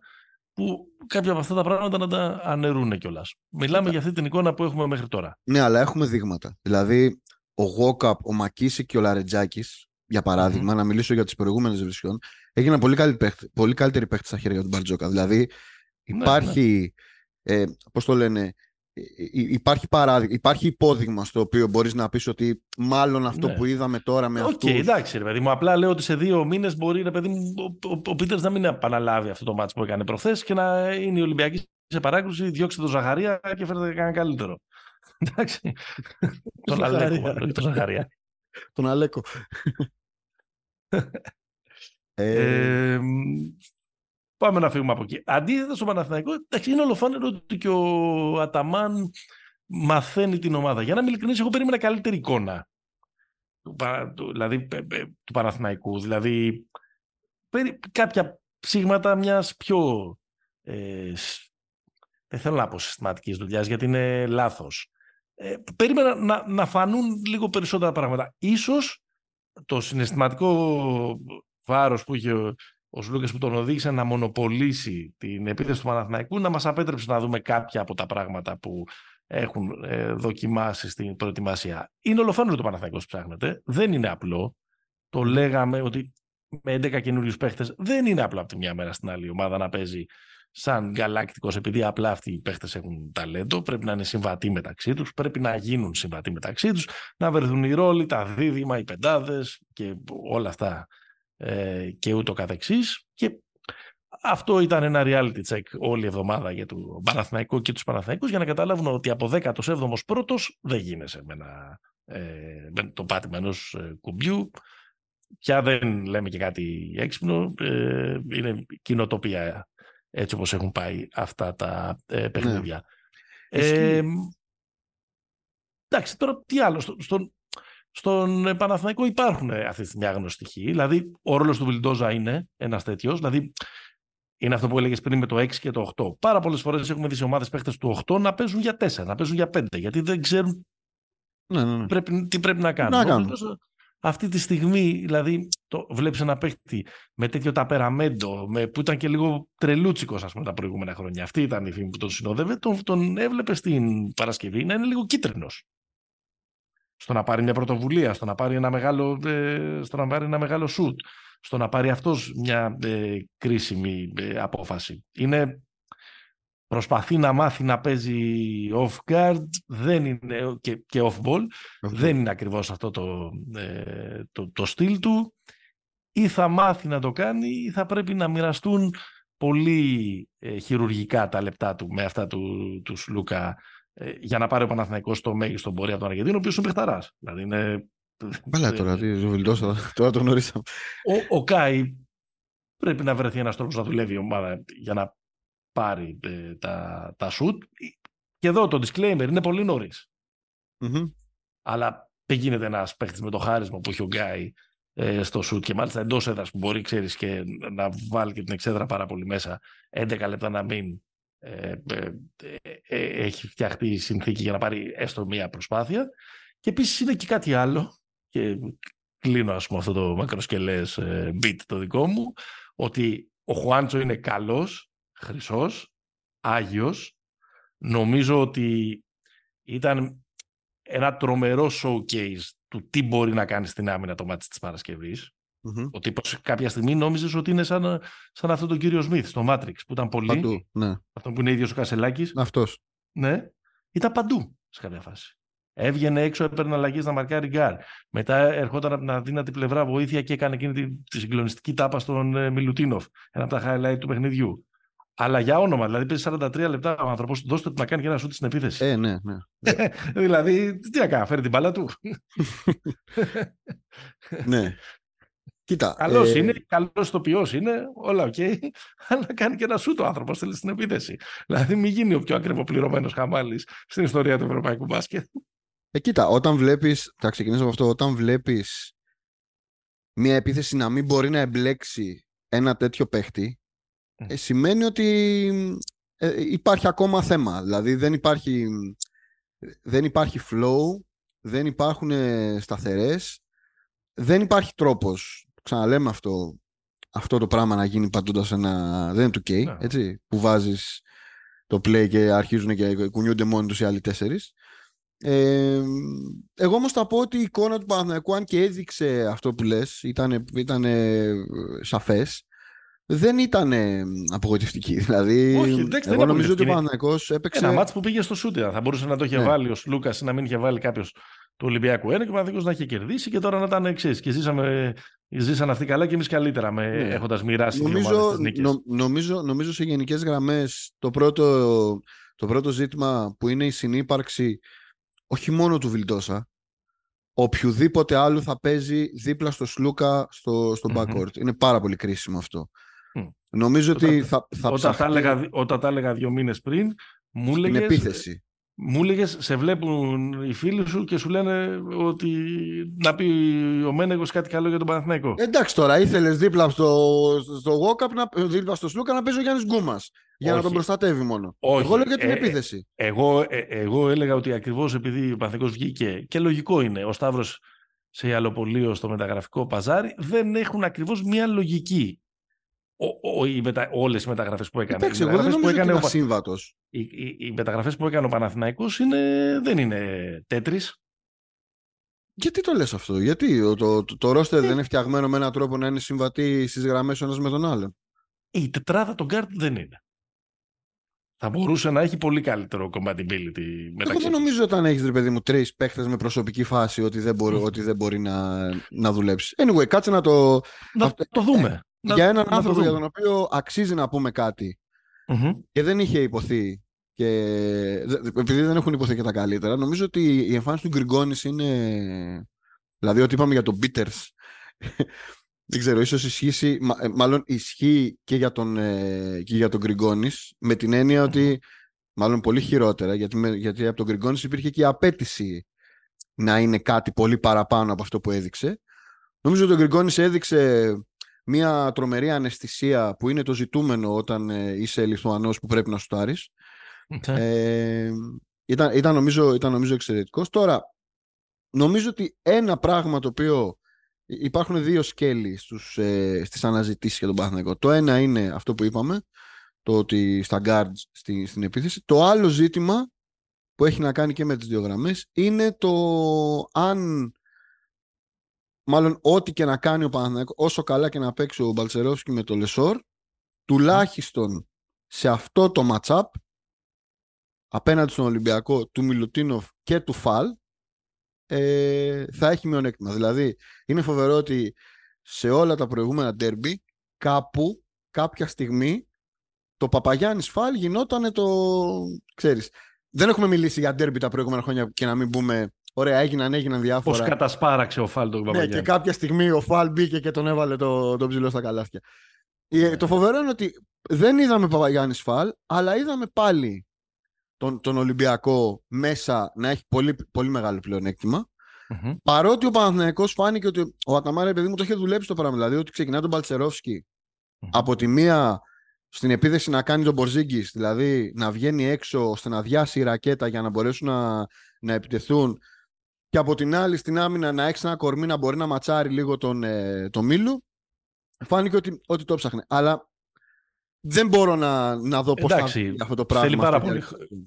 που κάποια από αυτά τα πράγματα να τα αναιρούν κιόλας. Μιλάμε για αυτή την εικόνα που έχουμε μέχρι τώρα. Ναι, αλλά έχουμε δείγματα. Δηλαδή, ο Γόκαπ, ο Μακίση και ο Λαρετζάκης, για παραδειγμα να μιλήσω για τι προηγούμενε βρισιών, έγιναν πολύ, καλύτεροι, πολύ καλύτεροι παίχτε στα χέρια του Μπαρτζόκα. Δηλαδή, ναι, υπάρχει. Ναι, Ε, Πώς το λένε, ε, ε, υπάρχει, παράδειγμα, υπάρχει υπόδειγμα στο οποίο μπορείς να πεις ότι μάλλον αυτό ναι. που είδαμε τώρα με okay, αυτούς... εντάξει ρε παιδί μου, απλά λέω ότι σε δύο μήνες μπορεί ρε παιδί μου, ο, ο, ο Πίτερς να μην επαναλάβει αυτό το μάτσο που έκανε προχθές και να είναι η Ολυμπιακή σε παράκρουση, διώξτε τον Ζαχαρία και φέρετε κανένα καλύτερο. Εντάξει. Τον Αλέκο, τον Ζαχαρία. Τον Αλέκο. Ε, πάμε να φύγουμε από εκεί. Αντίθετα στο Παναθηναϊκό, εντάξει, είναι ολοφάνερο ότι και ο Αταμάν μαθαίνει την ομάδα. Για να είμαι ειλικρινής, εγώ περίμενα καλύτερη εικόνα του, δηλαδή, του Παναθηναϊκού. Δηλαδή, κάποια ψήγματα μιας πιο ε, δεν θέλω να πω συστηματικής δουλειάς γιατί είναι λάθος ε, περίμενα να, να φανούν λίγο περισσότερα πράγματα. Ίσως το συναισθηματικό βάρος που είχε ο, ο Σλούκας που τον οδήγησε να μονοπολίσει την επίθεση του Παναθηναϊκού να μας απέτρεψε να δούμε κάποια από τα πράγματα που έχουν ε, δοκιμάσει στην προετοιμασία. Είναι ολοφάνερο το Παναθηναϊκός που ψάχνετε. Δεν είναι απλό. Το λέγαμε ότι με 11 καινούριους παίχτες δεν είναι απλό από τη μια μέρα στην άλλη ομάδα να παίζει σαν γαλάκτικος, επειδή απλά αυτοί οι παίχτες έχουν ταλέντο. Πρέπει να είναι συμβατοί μεταξύ τους, πρέπει να γίνουν συμβατοί μεταξύ τους, να βρεθούν οι ρόλοι, τα δίδυμα, οι πεντάδες και όλα αυτά ε, και ούτω καθεξής. Και αυτό ήταν ένα reality check όλη η εβδομάδα για το Παναθηναϊκό και τους Παναθηναϊκούς για να καταλάβουν ότι από 17ο πρώτος δεν γίνεσαι με, ένα, ε, με το πάτημα ενός ε, κουμπιού. Πια δεν λέμε και κάτι έξυπνο, ε, είναι κοινοτοπία έτσι όπως έχουν πάει αυτά τα ε, παιχνίδια. Ναι. Ε, εντάξει, τώρα τι άλλο. στον, στον Παναθηναϊκό υπάρχουν αυτή τη στιγμή άγνωστοι στοιχεία. Δηλαδή, ο ρόλος του Βιλντόζα είναι ένας τέτοιος. Δηλαδή, είναι αυτό που έλεγες πριν με το 6 και το 8. Πάρα πολλές φορές έχουμε δει σε ομάδες παίχτες του 8 να παίζουν για 4, να παίζουν για 5, γιατί δεν ξέρουν ναι, ναι, ναι. Πρέπει, τι πρέπει να κάνουν. Να κάνουν. Αυτή τη στιγμή, δηλαδή, το βλέπεις ένα παίχτη με τέτοιο ταπεραμέντο, με, που ήταν και λίγο τρελούτσικος, ας πούμε, τα προηγούμενα χρόνια. Αυτή ήταν η φήμη που τον συνόδευε. Τον, τον έβλεπε στην Παρασκευή να είναι λίγο κίτρινος στο να πάρει μια πρωτοβουλία, στο να πάρει ένα μεγάλο, ε, στο να πάρει ένα μεγάλο σουτ, στο να πάρει αυτός μια ε, κρίσιμη ε, απόφαση. Είναι, προσπαθεί να μάθει να παίζει off guard δεν είναι, και, και off ball. Δεν είναι ακριβώς αυτό το, το, το στυλ του. Ή θα μάθει να το κάνει ή θα πρέπει να μοιραστούν πολύ χειρουργικά τα λεπτά του με αυτά του, τους Σλούκα ε, για να πάρει ο Παναθηναϊκός στο μέγιστο πορεία από τον Αργεντίνο, ο οποίος είναι παιχταράς. Δηλαδή είναι. Καλά τώρα, τι ζουβιλτός, τώρα το γνωρίσαμε. Ο, ο Κάι πρέπει να βρεθεί ένας τρόπος να δουλεύει η ομάδα για να πάρει ε, τα, τα σουτ. Και εδώ το disclaimer είναι πολύ νωρίς. Mm-hmm. Αλλά δεν γίνεται ένας παίχτης με το χάρισμα που έχει ο Γκάι ε, στο σουτ και μάλιστα εντός έδρας που μπορεί ξέρεις, και να βάλει και την εξέδρα πάρα πολύ μέσα 11 λεπτά να μην ε, ε, ε, έχει φτιαχτεί η συνθήκη για να πάρει έστω μία προσπάθεια. Και επίσης είναι και κάτι άλλο, και κλείνω ας πούμε αυτό το μακροσκελές beat το δικό μου, ότι ο Χουάντσο είναι καλός, χρυσός, άγιος. Νομίζω ότι ήταν ένα τρομερό showcase του τι μπορεί να κάνει στην άμυνα το μάτι της Παρασκευής. Mm-hmm. Ο τύπος κάποια στιγμή νόμιζες ότι είναι σαν, σαν αυτό τον κύριο Σμιθ στο Matrix που ήταν πολύ. Παντού, ναι. Αυτό που είναι ίδιος ο Κασελάκης. Αυτός. Ναι. Ήταν παντού σε κάποια φάση. Έβγαινε έξω, έπαιρνε αλλαγή να μαρκάρει γκαρντ. Μετά ερχόταν από την αδύνατη πλευρά βοήθεια και έκανε εκείνη τη, τη συγκλονιστική τάπα στον ε, Μιλουτίνοφ. Ένα από τα highlight του παιχνιδιού. Αλλά για όνομα, δηλαδή παίζει 43 λεπτά ο άνθρωπος, δώστε του να κάνει και ένα σουτ στην επίθεση. Ε, ναι, ναι. δηλαδή, τι να κάνει, φέρει την μπάλα του. ναι. Κοίτα. Καλός ε... είναι, καλός ηθοποιός είναι, όλα ok. Okay, αλλά κάνει και ένα σου το άνθρωπος θέλει στην επίθεση. Δηλαδή, μην γίνει ο πιο ακριβοπληρωμένο χαμάλης στην ιστορία του ευρωπαϊκού μπάσκετ. Ε, κοίτα, όταν βλέπεις. Θα ξεκινήσω από αυτό. Όταν βλέπεις μια επίθεση να μην μπορεί να εμπλέξει ένα τέτοιο παίχτη, ε, σημαίνει ότι ε, υπάρχει ακόμα θέμα. Δηλαδή, δεν υπάρχει, δεν υπάρχει flow, δεν υπάρχουν σταθερές, δεν υπάρχει τρόπος ξαναλέμε αυτό, αυτό το πράγμα να γίνει παντούντα ένα. Δεν είναι του K, ναι. έτσι. Που βάζεις το play και αρχίζουν και κουνιούνται μόνοι τους οι άλλοι τέσσερις. Ε, εγώ όμως θα πω ότι η εικόνα του Παναθηναϊκού, αν και έδειξε αυτό που λες, ήταν, ήταν σαφές. Δεν ήταν απογοητευτική. Δηλαδή, Όχι, εντάξει, εγώ νομίζω ότι ο Παναθηναϊκό έπαιξε. Ένα μάτσο που πήγε στο Σούτια. Θα μπορούσε να το είχε ναι. βάλει ο Λούκας ή να μην είχε βάλει κάποιος του Ολυμπιακού ένα και ο Παναθηναϊκός να είχε κερδίσει και τώρα να ήταν εξή. Και ζήσαμε Ζήσαν αυτοί καλά και εμείς καλύτερα με, ναι. έχοντας μοιράσει νομίζω, τις νο, νομίζω, νομίζω σε γενικές γραμμές το πρώτο, το πρώτο ζήτημα που είναι η συνύπαρξη όχι μόνο του Βιλντόσα οποιοδήποτε άλλο θα παίζει δίπλα στο Σλούκα στο, στο backcourt. Είναι πάρα πολύ κρίσιμο αυτό. Νομίζω όταν, ότι θα, θα όταν, ψαχτεί... τα έλεγα, όταν τα έλεγα δύο μήνες πριν μου έλεγες, επίθεση μου έλεγε, σε βλέπουν οι φίλοι σου και σου λένε ότι να πει ο Μένεγος κάτι καλό για τον Παναθηναϊκό. Εντάξει τώρα, ήθελες δίπλα στο, στο Walkup, να, δίπλα στο Σλούκα να παίζει ο Γιάννης Γκούμας. Για να τον προστατεύει μόνο. Όχι. Εγώ λέω για την ε, επίθεση. Εγώ, ε, εγώ έλεγα ότι ακριβώς επειδή ο Παναθηναϊκός βγήκε και λογικό είναι ο Σταύρος σε ιαλοπολείο στο μεταγραφικό παζάρι δεν έχουν ακριβώς μια λογική. Ο, ο, οι μετα... όλες οι μεταγραφές που έκανε. Εντάξει, εγώ δεν νομίζω ότι είναι ασύμβατος. Οι, οι, οι μεταγραφές που έκανε ο Παναθηναϊκός είναι... δεν είναι Tetris. Γιατί το λες αυτό, γιατί το, το, το, το ρόστερ ε... δεν είναι φτιαγμένο με έναν τρόπο να είναι συμβατοί στις γραμμές ο ένας με τον άλλον; Η τετράδα των γκαρντ δεν είναι. Θα μπορούσε να έχει πολύ καλύτερο compatibility μεταξύ Εγώ δεν νομίζω όταν έχεις ρε παιδί μου τρεις παίχτες με προσωπική φάση ότι δεν μπορεί, ότι δεν μπορεί να, να δουλέψεις. Anyway, κάτσε να το. Να το δούμε. Ε, για έναν άνθρωπο για τον οποίο αξίζει να πούμε και δεν είχε υποθεί και επειδή δεν έχουν υποθεί και τα καλύτερα, νομίζω ότι η εμφάνιση του Γκριγκόνης είναι. Δηλαδή, ότι είπαμε για τον Peters δεν ξέρω, ίσως ισχύσει, ε, μάλλον ισχύει και για τον, ε, και για τον Γκριγκόνης, με την έννοια ότι, μάλλον πολύ χειρότερα, γιατί, γιατί από τον Γκριγκόνης υπήρχε και η απέτηση να είναι κάτι πολύ παραπάνω από αυτό που έδειξε. Νομίζω ότι ο Γκριγκόνης έδειξε μια τρομερή αναισθησία που είναι το ζητούμενο όταν ε, είσαι Λιθουανός που πρέπει να σουτάρεις. Ε, ήταν, ήταν, νομίζω, ήταν νομίζω εξαιρετικός. Τώρα, νομίζω ότι ένα πράγμα το οποίο Υπάρχουν δύο σκέλη στους, ε, στις αναζητήσεις για τον Παναθηναϊκό. Το ένα είναι αυτό που είπαμε, το ότι στα guards στη, στην επίθεση. Το άλλο ζήτημα που έχει να κάνει και με τις δύο γραμμές είναι το αν μάλλον ό,τι και να κάνει ο Παναθηναϊκός όσο καλά και να παίξει ο Μπαλτσερόφσκι με το Λεσόρ τουλάχιστον σε αυτό το matchup απέναντι στον Ολυμπιακό του Μιλουτίνοφ και του Φαλ ε, θα έχει μειονέκτημα. Δηλαδή, είναι φοβερό ότι σε όλα τα προηγούμενα ντέρμπι, κάπου, κάποια στιγμή, το Παπαγιάννης Φάλ γινόταν το... Ξέρεις, δεν έχουμε μιλήσει για ντέρμπι τα προηγούμενα χρόνια και να μην πούμε Ωραία, έγιναν, έγιναν διάφορα. Πώς κατασπάραξε ο Φάλ τον Παπαγιάννη. Ναι, και κάποια στιγμή ο Φάλ μπήκε και τον έβαλε το, το ψηλό στα καλάθια. Ναι. Το φοβερό είναι ότι δεν είδαμε Παπαγιάννης Φάλ, αλλά είδαμε πάλι τον, τον Ολυμπιακό μέσα να έχει πολύ, πολύ μεγάλο πλεονέκτημα. Mm-hmm. Παρότι ο Παναθηναϊκός φάνηκε ότι ο Αταμάρα, επειδή μου το είχε δουλέψει το πράγμα. Δηλαδή ότι ξεκινά τον παλτσεροφσκι από τη μία στην επίδεση να κάνει τον Μπορζίγκης, δηλαδή να βγαίνει έξω ώστε να διάσει η ρακέτα για να μπορέσουν να, να επιτεθούν. Και από την άλλη στην άμυνα να έχεις ένα κορμί να μπορεί να ματσάρει λίγο τον, ε, τον Μίλου. Φάνηκε ότι, ότι το ψάχνε. Αλλά δεν μπορώ να, να δω πώς θα βγει αυτό το πράγμα. Θέλει πάρα πολύ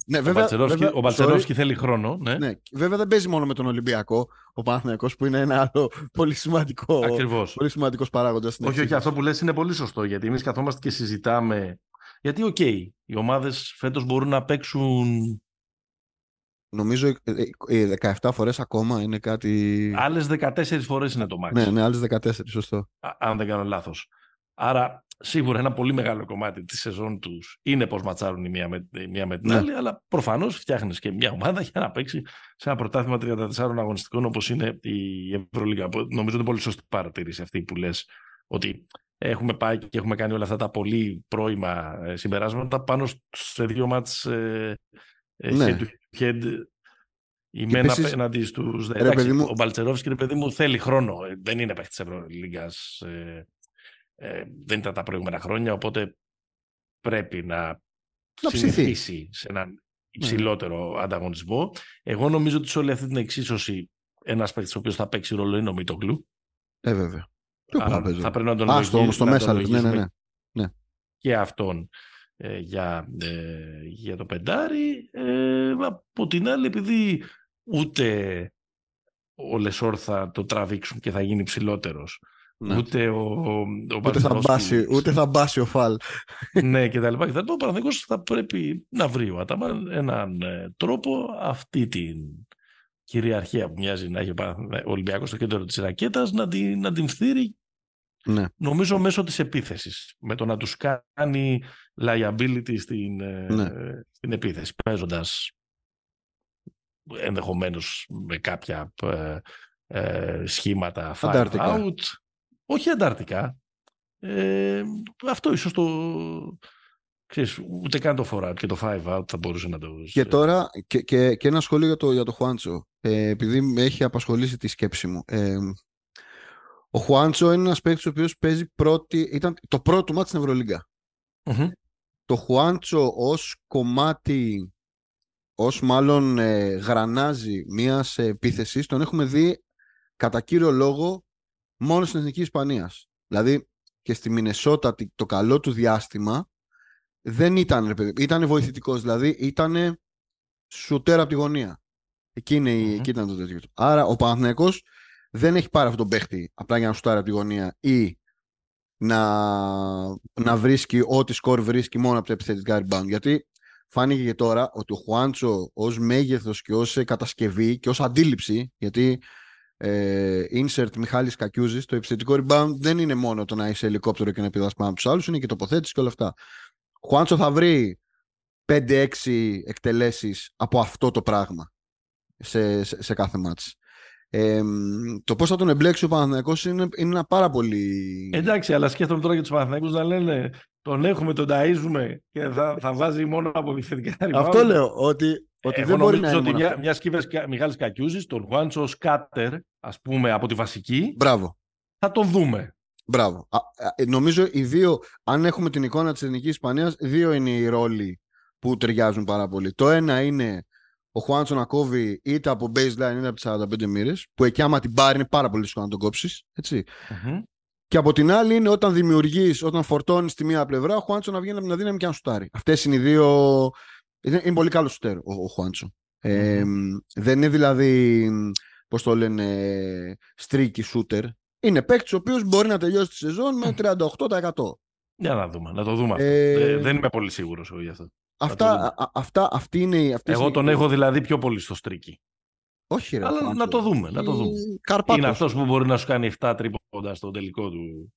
ναι, βέβαια, ο Μπαλτσερόφσκι θέλει χρόνο. Ναι. ναι. Βέβαια δεν παίζει μόνο με τον Ολυμπιακό, ο Παναθηναϊκός που είναι ένα άλλο πολύ σημαντικό, Ακριβώς. πολύ σημαντικός παράγοντας. Όχι, όχι, αυτό που λες είναι πολύ σωστό, γιατί εμείς καθόμαστε και συζητάμε. Γιατί, ok, okay, οι ομάδες φέτος μπορούν να παίξουν Νομίζω οι ε, ε, 17 φορές ακόμα είναι κάτι... Άλλες 14 φορές είναι το max. Ναι, ναι, άλλες 14, σωστό. Α, αν δεν κάνω λάθος. Άρα σίγουρα ένα πολύ μεγάλο κομμάτι της σεζόν τους είναι πώς ματσάρουν η μία με, η μία με την ναι. άλλη, αλλά προφανώς φτιάχνεις και μια ομάδα για να παίξει σε ένα πρωτάθλημα 34 αγωνιστικών όπως είναι η Ευρωλίγα. Νομίζω ότι είναι πολύ σωστή παρατήρηση αυτή που λες ότι έχουμε πάει και έχουμε κάνει όλα αυτά τα πολύ πρώιμα ε, συμπεράσματα πάνω σε δύο μάτς ε, ε, ναι. Head to head η μένα απέναντι στου. Ο Μπαλτσερόφσκι, ρε παιδί μου, θέλει χρόνο. Δεν είναι παίχτη τη Ευρωλίγα ε, δεν ήταν τα προηγούμενα χρόνια, οπότε πρέπει να, να συνεχίσει σε έναν ναι. υψηλότερο ανταγωνισμό. Εγώ νομίζω ότι σε όλη αυτή την εξίσωση ένας παίκτης ο οποίος θα παίξει ρόλο είναι ο Μίτογλου. Ε, βέβαια. θα πρέπει να τον Α, στο, στο μέσα, ναι, ναι, ναι, ναι. Και αυτόν ε, για, ε, για το πεντάρι. Ε, από την άλλη, επειδή ούτε ο Λεσόρ θα το τραβήξουν και θα γίνει ψηλότερος ναι. Ούτε ο, ο ούτε, θα μπάσει, ούτε θα μπάσει ο Φαλ. ναι, και τα λοιπά. Και τα λοιπά. Ο Παναθηναϊκός θα πρέπει να βρει ο Αταμάν έναν ε, τρόπο αυτή την κυριαρχία που μοιάζει να έχει ο Ολυμπιακός στο κέντρο της ρακέτας να την, να την φθείρει ναι. νομίζω μέσω της επίθεσης με το να τους κάνει liability στην, ε, ναι. στην επίθεση παίζοντας ενδεχομένως με κάποια ε, ε, σχήματα fire out όχι αντάρτικα. Ε, αυτό ίσως το... Ξέρεις, ούτε καν το φορά και το five out θα μπορούσε να το... Και τώρα, και, και, και ένα σχόλιο για το, για το Χουάντσο. Ε, επειδή με έχει απασχολήσει τη σκέψη μου. Ε, ο Χουάντσο είναι ένας παίκτης ο οποίος παίζει πρώτη... Ήταν το πρώτο μάτι στην ευρωλιγκα Το Χουάντσο ως κομμάτι, ως μάλλον ε, γρανάζι μιας επίθεσης, τον έχουμε δει κατά κύριο λόγο μόνο στην Εθνική Ισπανίας. Δηλαδή και στη Μινεσότα το καλό του διάστημα δεν ήταν, ήταν βοηθητικός, δηλαδή ήταν σουτέρ από τη γωνία. Εκεί, είναι, mm-hmm. εκεί ήταν το τέτοιο. Άρα ο Παναθηναϊκός δεν έχει πάρει αυτόν τον παίχτη απλά για να σουτάρει από τη γωνία ή να, να βρίσκει ό,τι σκορ βρίσκει μόνο από το επιθετικά rebound. Γιατί φάνηκε και τώρα ότι ο Χουάντσο ως μέγεθος και ως κατασκευή και ως αντίληψη, γιατί ε, insert Μιχάλης Κακιούζης, το επιθετικό rebound δεν είναι μόνο το να είσαι ελικόπτερο και να πηδάς πάνω από τους άλλους, είναι και τοποθέτηση και όλα αυτά. Ο Χουάντσο θα βρει 5-6 εκτελέσεις από αυτό το πράγμα σε, σε, σε κάθε μάτς. Ε, το πώς θα τον εμπλέξει ο Παναθηναϊκός είναι, είναι ένα πάρα πολύ. Εντάξει, αλλά σκέφτομαι τώρα για τους Παναθηναϊκούς να λένε τον έχουμε, τον ταΐζουμε και θα, θα βάζει μόνο από επιθετικά Αυτό λέω, ότι, ότι Εγώ δεν μπορεί να είναι ότι μια, μια σκύβερ Μιχάλης Κακιούζης, τον Χουάντσο Σκάτερ, ας πούμε, από τη βασική, Μπράβο. θα τον δούμε. Μπράβο. Α, α, νομίζω οι δύο, αν έχουμε την εικόνα της Εθνικής Ισπανίας, δύο είναι οι ρόλοι που ταιριάζουν πάρα πολύ. Το ένα είναι ο Χουάντσο να κόβει είτε από baseline είτε από τις 45 μοίρες, που εκεί άμα την πάρει είναι πάρα πολύ δύσκολο να τον κόψεις. Και από την άλλη είναι όταν δημιουργείς, όταν φορτώνεις τη μία πλευρά, ο Χουάντσο να βγαίνει από την αδύναμη και να σουτάρει. Αυτές είναι οι δύο. Είναι, είναι πολύ καλός σουτέρ ο, ο χουαντσο Ε, δεν είναι δηλαδή, πώς το λένε, streaky shooter. Είναι παίκτης ο οποίος μπορεί να τελειώσει τη σεζόν με 38%. Για να δούμε, να το δούμε αυτό. Ε, ε, δεν είμαι πολύ σίγουρος γι' αυτό. Αυτά, α, αυτά, αυτή είναι, Εγώ είναι... τον έχω δηλαδή πιο πολύ στο στρίκι. Όχι, ρε, Αλλά να το δούμε. Να το δούμε. Καρπάτος. Είναι αυτός που μπορεί να σου κάνει 7 τρίποντα στο τελικό του,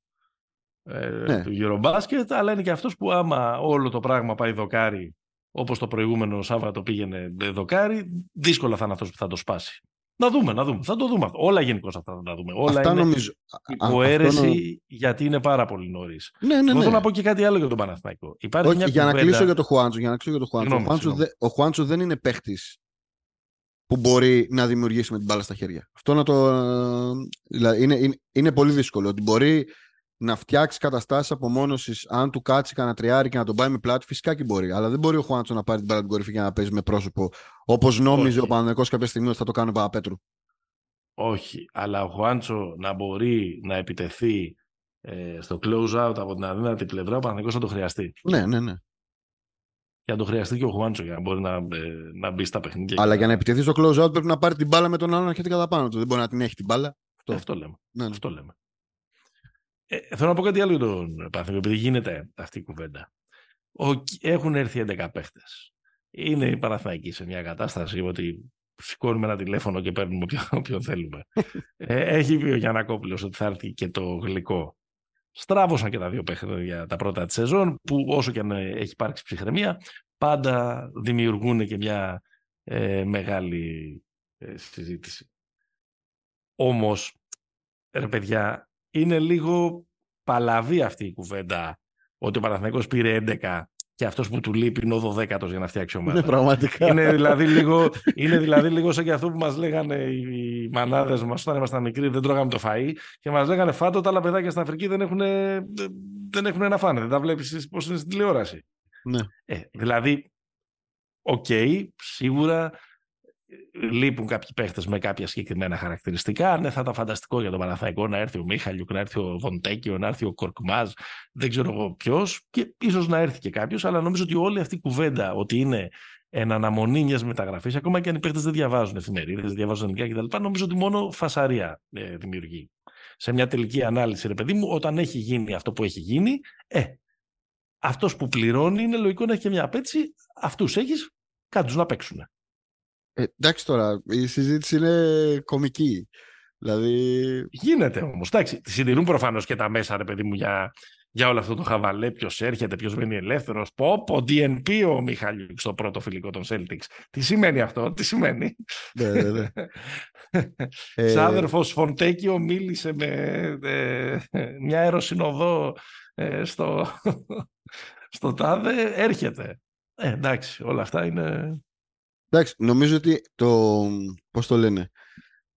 ε, ναι. του Eurobasket, αλλά είναι και αυτός που άμα όλο το πράγμα πάει δοκάρι, όπως το προηγούμενο Σάββατο πήγαινε δοκάρι, δύσκολα θα είναι αυτός που θα το σπάσει. Να δούμε, να δούμε. Θα το δούμε αυτό. Όλα γενικώς αυτά θα τα δούμε. Όλα αυτά είναι νομίζω. υποαίρεση γιατί είναι πάρα πολύ νωρίς. Ναι, ναι, ναι. Εγώ θέλω να πω και κάτι άλλο για τον Παναθηναϊκό. Υπάρχει Όχι, μια για, κουβέντα... να κλείσω για το Χουάντσο, για να κλείσω για το Χουάντσο. Συγγνώμη, ο, Χουάντσο συγγνώμη. δε, ο Χουάντσο δεν είναι παίχτης που μπορεί να δημιουργήσει με την μπάλα στα χέρια. Αυτό να το. Δηλαδή είναι, είναι, είναι πολύ δύσκολο. Ότι μπορεί να φτιάξει καταστάσεις απομόνωσης αν του κάτσει κανένα τριάρι και να τον πάει με πλάτη, φυσικά και μπορεί. Αλλά δεν μπορεί ο Χουάντσο να πάρει την μπάλα την κορυφή και να παίζει με πρόσωπο όπως νόμιζε Όχι. ο Παναγενικός κάποια στιγμή ότι θα το κάνει ο Παπαπέτρου. Όχι, αλλά ο Χουάντσο να μπορεί να επιτεθεί ε, στο close-out από την αδύνατη πλευρά, ο Παναθηναϊκός θα το χρειαστεί. Ναι, ναι, ναι. Και να το χρειαστεί και ο Χουάντσο για να μπορεί να, ε, να μπει στα παιχνίδια. Αλλά για να επιτεθεί στο close out πρέπει να πάρει την μπάλα με τον άλλον να έρχεται κατά πάνω του. Δεν μπορεί να την έχει την μπάλα. Αυτό, αυτό λέμε. Ναι, ναι. Αυτό λέμε. Ε, θέλω να πω κάτι άλλο για τον Παναθηναϊκό, επειδή γίνεται αυτή η κουβέντα. Ο, έχουν έρθει 11 παίχτες. Είναι οι Παναθηναϊκοί σε μια κατάσταση ότι σηκώνουμε ένα τηλέφωνο και παίρνουμε όποιον, όποιον θέλουμε. ε, έχει πει ο Γιανακόπουλος ότι θα έρθει και το γλυκό. Στράβωσαν και τα δύο παιχνίδια τα πρώτα της σεζόν, που όσο και αν έχει υπάρξει ψυχραιμία, πάντα δημιουργούν και μια ε, μεγάλη ε, συζήτηση. Όμως, ρε παιδιά, είναι λίγο παλαβή αυτή η κουβέντα ότι ο Παναθηναϊκός πήρε 11 και αυτός που του λείπει είναι ο 12ος για να φτιάξει ομάδα. Ναι, πραγματικά. Είναι δηλαδή, λίγο, είναι δηλαδή λίγο σαν και αυτό που μας λέγανε οι μανάδες μας όταν ήμασταν μικροί, δεν τρώγαμε το φαΐ και μας λέγανε φάτο, τα άλλα παιδάκια στην Αφρική δεν έχουν, δεν έχουν να φάνε, δεν τα βλέπεις πώς είναι στην τηλεόραση. Ναι. Ε, δηλαδή, οκ, σίγουρα ε, λείπουν κάποιοι παίχτες με κάποια συγκεκριμένα χαρακτηριστικά. Ναι, θα ήταν φανταστικό για τον Παναθηναϊκό να έρθει ο Μίχαλιουκ, να έρθει ο Βοντέκιο, να έρθει ο Κορκμάζ, δεν ξέρω εγώ ποιος, και ίσως να έρθει και κάποιος. Αλλά νομίζω ότι όλη αυτή η κουβέντα ότι είναι εν αναμονή μιας μεταγραφής, ακόμα και αν οι παίχτες δεν διαβάζουν εφημερίδες, δεν διαβάζουν ελληνικά κτλ., νομίζω ότι μόνο φασαρία ε, δημιουργεί. Σε μια τελική ανάλυση, ρε παιδί μου, όταν έχει γίνει αυτό που έχει γίνει, ε, αυτός που πληρώνει είναι λογικό να έχει και μια απέτηση. Αυτούς έχεις, κάτω να παίξουν. Ε, εντάξει τώρα, η συζήτηση είναι κομική. Δηλαδή. Γίνεται όμως. Εντάξει, τη συντηρούν προφανώς και τα μέσα, ρε παιδί μου, για, για όλο αυτό το χαβαλέ. Ποιος έρχεται, ποιος μένει ελεύθερος. Πω, πω, DNP ο Μιχαλιούκ στο πρώτο φιλικό των Celtics. Τι σημαίνει αυτό, τι σημαίνει; Ναι, ναι, ναι. Ε, Ξάδερφο Φοντέκιο μίλησε με ε, μια αεροσυνοδό ε, στο, στο τάδε. Έρχεται. Ε, εντάξει, όλα αυτά είναι. Εντάξει, νομίζω ότι το. Πώς το λένε.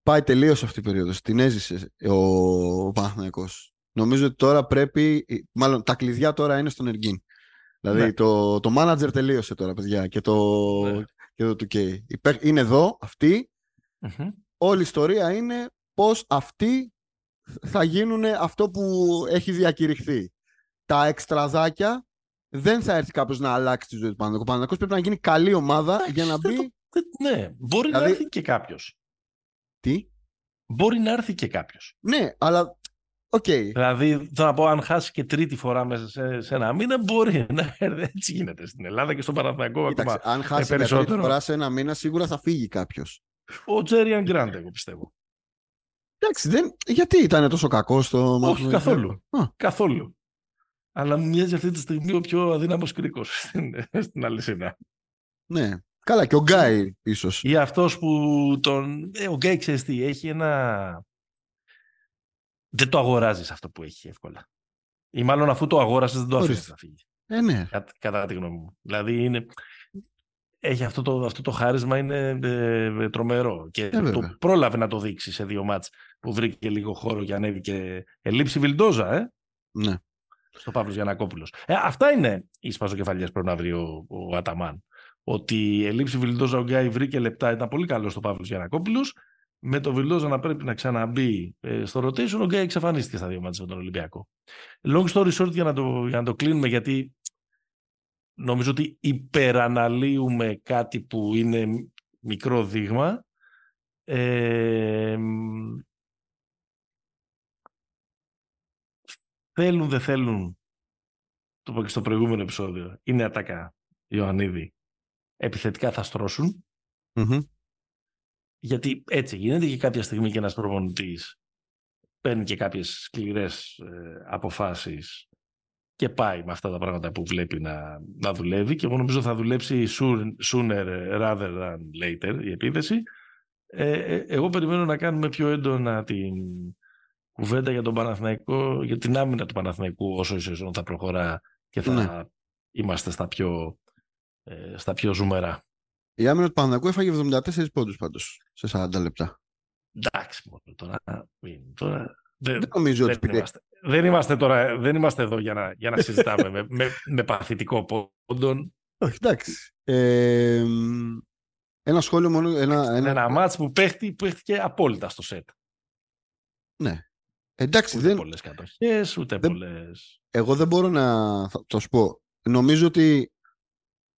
Πάει τελείως αυτή η περίοδος. Την έζησε ο, ο Παναθηναϊκός. Νομίζω ότι τώρα πρέπει. Μάλλον τα κλειδιά τώρα είναι στον Εργίν. Δηλαδή Ναι. το, το manager τελείωσε τώρα, παιδιά. Και το, Ναι. και το 2K. Υπέ- Είναι εδώ, αυτοί. Μμμ. Όλη η ιστορία είναι πώς αυτοί θα γίνουν αυτό που έχει διακηρυχθεί. Τα εξτραδάκια δεν θα έρθει κάποιος να αλλάξει τη ζωή του Παναθηναϊκού. Ο Παναθηναϊκός πρέπει να γίνει καλή ομάδα για να μπει. Ναι, μπορεί να Δηλαδή- έρθει και κάποιος. Τι; Μπορεί να έρθει και κάποιος. Ναι, αλλά. Οκ. Δηλαδή, θέλω να πω, αν χάσει και τρίτη φορά μέσα σε, σε ένα μήνα, μπορεί να έρθει. Έτσι γίνεται στην Ελλάδα και στον Παναθηναϊκό Κοίταξε, ακόμα. αν χάσει για περισσότερο. τρίτη φορά σε ένα μήνα, σίγουρα θα φύγει κάποιος. Ο Τζέριαν Γκραντ, εγώ πιστεύω. Εντάξει, δεν... γιατί ήταν τόσο κακό στο Όχι, ματς; καθόλου. Α. Καθόλου. Αλλά μου μοιάζει αυτή τη στιγμή ο πιο αδύναμος κρίκος στην, στην αλυσίδα. Ναι. Καλά, και ο Γκάι ίσως. Ή αυτός που τον. Ε, ο Γκάι ξέρεις τι, έχει ένα. Δεν το αγοράζεις αυτό που έχει εύκολα. Ή μάλλον αφού το αγόρασες, δεν το αφήνεις Ορίστε. να φύγει. Ε, ναι. Κατά, κατά τη γνώμη μου. Δηλαδή είναι. Έχει αυτό το, αυτό το χάρισμα είναι ε, τρομερό και Ε, βέβαια. το πρόλαβε να το δείξει σε δύο μάτς που βρήκε λίγο χώρο και ανέβηκε ελήψη Βιλντόζα ε, ναι. Στο Παύλος Γιανακόπουλος. Ε, αυτά είναι οι σπαζοκεφαλιές που πρέπει να βρει ο, ο Αταμάν. Ότι η ελήψη Βιλντόζα ο Γκάι βρήκε λεπτά, ήταν πολύ καλός στο Παύλος Γιανακόπουλος. Με το Βιλντόζα να πρέπει να ξαναμπεί ε, στο rotation, ο Γκάι εξαφανίστηκε στα δύο μάτς με τον Ολυμπιακό. Long story short για να το, για να το κλείνουμε γιατί νομίζω ότι υπεραναλύουμε κάτι που είναι μικρό δείγμα. Ε, θέλουν, δεν θέλουν, το είπα και στο προηγούμενο επεισόδιο, είναι ατακά, Ιωαννίδη. Επιθετικά θα στρώσουν, Μμμ. γιατί έτσι γίνεται και κάποια στιγμή και ένας προπονητής παίρνει και κάποιες σκληρές ε, αποφάσεις και πάει με αυτά τα πράγματα που βλέπει να, να δουλεύει και εγώ νομίζω θα δουλέψει soon- sooner rather than later η επίθεση. Ε, ε, εγώ περιμένω να κάνουμε πιο έντονα την κουβέντα για τον Παναθηναϊκό, για την άμυνα του Παναθηναϊκού όσο η σεζόν θα προχωρά και θα Ναι. είμαστε στα πιο, ε, στα πιο ζουμερά. Η άμυνα του Παναγικού έφαγε 74 πόντους πάντως σε 40 λεπτά. Εντάξει μόνο τώρα. μην- τώρα δεν, Δεν νομίζω ότι δεν, πήρε. είμαστε, δεν, είμαστε τώρα, δεν είμαστε εδώ για να, για να συζητάμε με, με, με παθητικό πόντον. Όχι, εντάξει. Ε, μ, ένα σχόλιο μόνο. Ένα, Ένα, ένα... ένα μάτς που, παίχτη, που παίχτηκε απόλυτα στο σετ. Ναι. Εντάξει, Ούτε δεν, πολλές κατοχές, ούτε δεν- πολλές... εγώ δεν μπορώ να θα το σου πω. Νομίζω ότι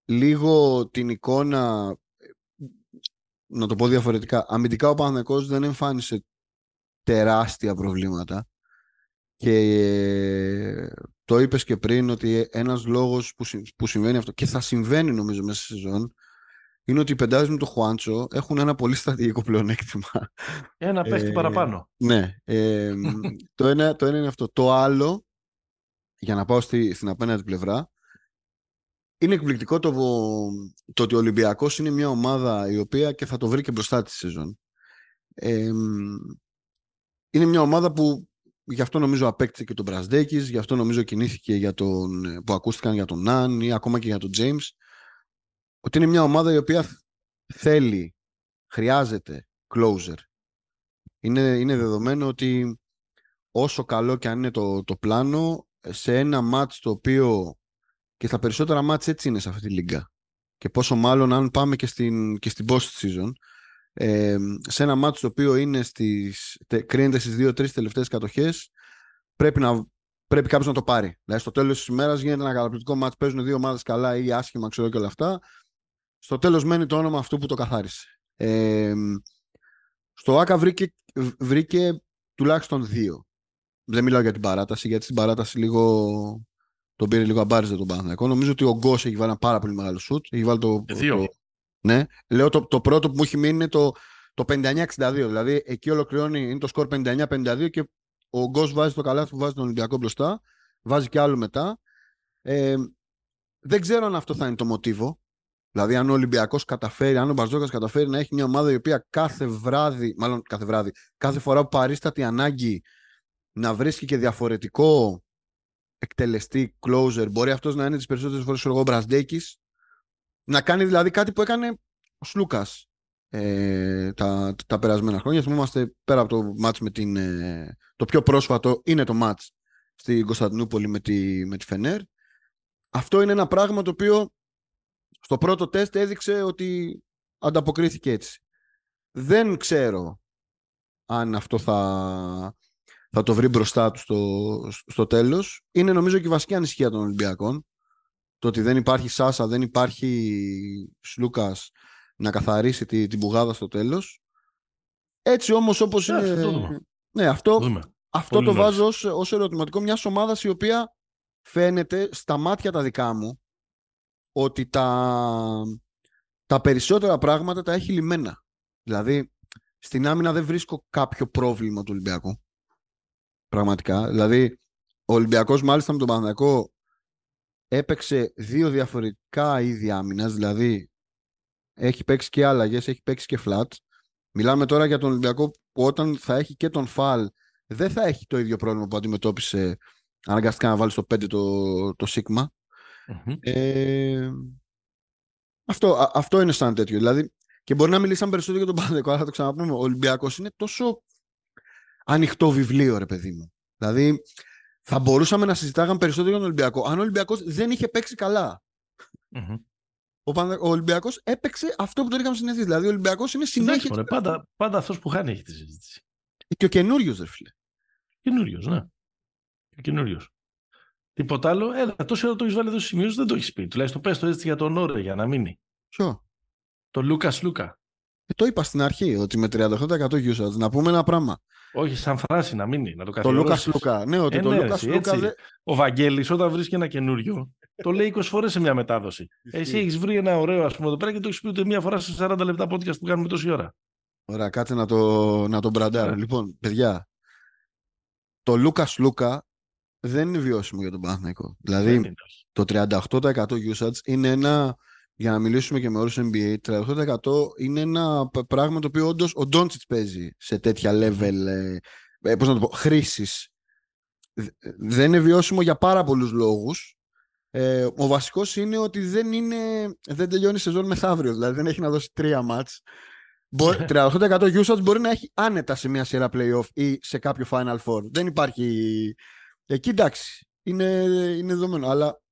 λίγο την εικόνα, να το πω διαφορετικά, αμυντικά ο Παναθηναϊκός δεν εμφάνισε τεράστια προβλήματα και ε, το είπες και πριν ότι ένας λόγος που, συ- που συμβαίνει αυτό και θα συμβαίνει νομίζω μέσα στη σεζόν είναι ότι οι πεντάδες με το Χουάντσο έχουν ένα πολύ στρατηγικό πλεονέκτημα. Ένα παίχτη Ε, παραπάνω. Ναι. Ε, μ, το, ένα, το ένα είναι αυτό. Το άλλο, για να πάω στη, στην απέναντι πλευρά, είναι εκπληκτικό το, το ότι ο Ολυμπιακός είναι μια ομάδα η οποία και θα το βρει και μπροστά της σεζόν. Ε, μ, είναι μια ομάδα που γι' αυτό νομίζω απέκτησε και τον Μπρασδέκης, γι' αυτό νομίζω κινήθηκε για τον, που ακούστηκαν για τον Ναν ή ακόμα και για τον James. Ότι είναι μια ομάδα η οποία θέλει, χρειάζεται closer. Είναι, είναι δεδομένο ότι όσο καλό και αν είναι το, το πλάνο, σε ένα μάτς το οποίο και στα περισσότερα μάτς έτσι είναι σε αυτή τη λίγκα. Και πόσο μάλλον αν πάμε και στην, και στην post season, ε, σε ένα μάτς το οποίο είναι στις, τε, κρίνεται στις δύο-τρεις τελευταίες κατοχές, πρέπει, να, πρέπει κάποιος να το πάρει. Δηλαδή στο τέλος της ημέρας γίνεται ένα καταπληκτικό μάτς, παίζουν δύο ομάδες καλά ή άσχημα, ξέρω και όλα αυτά. Στο τέλος μένει το όνομα αυτού που το καθάρισε. Ε, στο ΆΚΑ βρήκε, βρήκε τουλάχιστον δύο. Δεν μιλάω για την παράταση, γιατί στην παράταση λίγο τον πήρε λίγο αμπάριζε τον Παναθηναϊκό. Νομίζω ότι ο Γκος έχει βάλει ένα πάρα πολύ μεγάλο σουτ. Έχει βάλει το, Δύο. το- ναι. Λέω το, το πρώτο που μου έχει μείνει είναι το, το 59-62. Δηλαδή εκεί ολοκληρώνει, είναι το σκορ 59-52 και ο Γκος βάζει το καλάθι που βάζει τον Ολυμπιακό μπροστά. Βάζει και άλλο μετά. Ε, δεν ξέρω αν αυτό θα είναι το μοτίβο. Δηλαδή, αν ο Ολυμπιακός καταφέρει, αν ο Μπαρζόκα καταφέρει να έχει μια ομάδα η οποία κάθε βράδυ, μάλλον κάθε βράδυ, κάθε φορά που παρίσταται ανάγκη να βρίσκει και διαφορετικό εκτελεστή closer, μπορεί αυτός να είναι τις περισσότερες φορές ο Μπρασδέκη, να κάνει δηλαδή κάτι που έκανε ο Σλούκας ε, τα, τα περασμένα χρόνια. Θυμόμαστε πέρα από το μάτς με την. Ε, το πιο πρόσφατο είναι το μάτς στην Κωνσταντινούπολη με τη, με τη Φενέρ. Αυτό είναι ένα πράγμα το οποίο στο πρώτο τεστ έδειξε ότι ανταποκρίθηκε έτσι. Δεν ξέρω αν αυτό θα, θα το βρει μπροστά του στο, στο τέλος. Είναι νομίζω και η βασική ανησυχία των Ολυμπιακών. Το ότι δεν υπάρχει Σάσα, δεν υπάρχει Σλούκας να καθαρίσει την, την πουγάδα στο τέλος. Έτσι όμως όπως είναι... ναι, αυτό, αυτό το βάζω ως, ως ερωτηματικό μιας ομάδας η οποία φαίνεται στα μάτια τα δικά μου ότι τα, τα περισσότερα πράγματα τα έχει λιμένα. Δηλαδή, στην άμυνα δεν βρίσκω κάποιο πρόβλημα του Ολυμπιακού. Πραγματικά. Δηλαδή, ο Ολυμπιακός μάλιστα με τον Παναθηναϊκό έπαιξε δύο διαφορετικά είδη άμυνας, δηλαδή έχει παίξει και άλλαγες, έχει παίξει και flat. Μιλάμε τώρα για τον Ολυμπιακό που όταν θα έχει και τον Φαλ δεν θα έχει το ίδιο πρόβλημα που αντιμετώπισε αναγκαστικά να βάλει στο 5 το, το σιγμα Ε, αυτό, αυτό είναι σαν τέτοιο. Δηλαδή, και μπορεί να μιλήσαμε περισσότερο για τον Παναδικό, αλλά θα το ξαναπούμε. Ο Ολυμπιακός είναι τόσο ανοιχτό βιβλίο, ρε παιδί μου. Δηλαδή, θα μπορούσαμε να συζητάγαμε περισσότερο για τον Ολυμπιακό. Αν ο Ολυμπιακός δεν είχε παίξει Ο, Πανα... ο Ολυμπιακός έπαιξε αυτό που τον είχαμε συνηθίσει. Δηλαδή, ο Ολυμπιακός είναι συνέχεια. Εντάξει, πάντα, πάντα αυτός που χάνει έχει τη συζήτηση. Και ο καινούριος, ρε φίλε. Καινούριος, ναι. Καινούριος. Τίποτα άλλο. Έλα, τόσο ώρα το έχεις βάλει εδώ σημείο, δεν το έχεις πει. Τουλάχιστον πες το έτσι για τον Ωρε για να μείνει. Ποιο; Το Λούκας Λούκα. Ε, το είπα στην αρχή ότι με 38% usage. Να πούμε ένα πράγμα. Όχι, σαν φράση να μείνει, να το Το Λούκα Λούκα. Ναι, ότι ε, το ναι, Λούκα Λούκα. Δε... Ο Βαγγέλης όταν βρίσκει ένα καινούριο, το λέει 20 φορές σε μια μετάδοση. Εσύ έχεις βρει ένα ωραίο, ας πούμε, εδώ πέρα και το έχεις πει ούτε μία φορά σε 40 λεπτά podcast που κάνουμε τόση ώρα. Ωραία, κάτσε να το, να το μπραντάρω. Λοιπόν, παιδιά, το Λούκας Λούκα δεν είναι βιώσιμο για τον Παναθηναϊκό. Δηλαδή, το 38% usage είναι ένα, για να μιλήσουμε και με όρους NBA, 38% είναι ένα πράγμα το οποίο όντως ο Ντόντσιτς παίζει σε τέτοια level, ε, ε, πώς να το πω, χρήσης. Δεν είναι βιώσιμο για πάρα πολλούς λόγους. Ε, ο βασικός είναι ότι δεν, είναι, δεν τελειώνει η σεζόν μεθαύριο, δηλαδή δεν έχει να δώσει τρία μάτς. 38% usage μπορεί να έχει άνετα σε μια σειρά playoff ή σε κάποιο Final Four. Δεν υπάρχει Εκεί εντάξει, είναι, είναι δεδομένο. Αλλά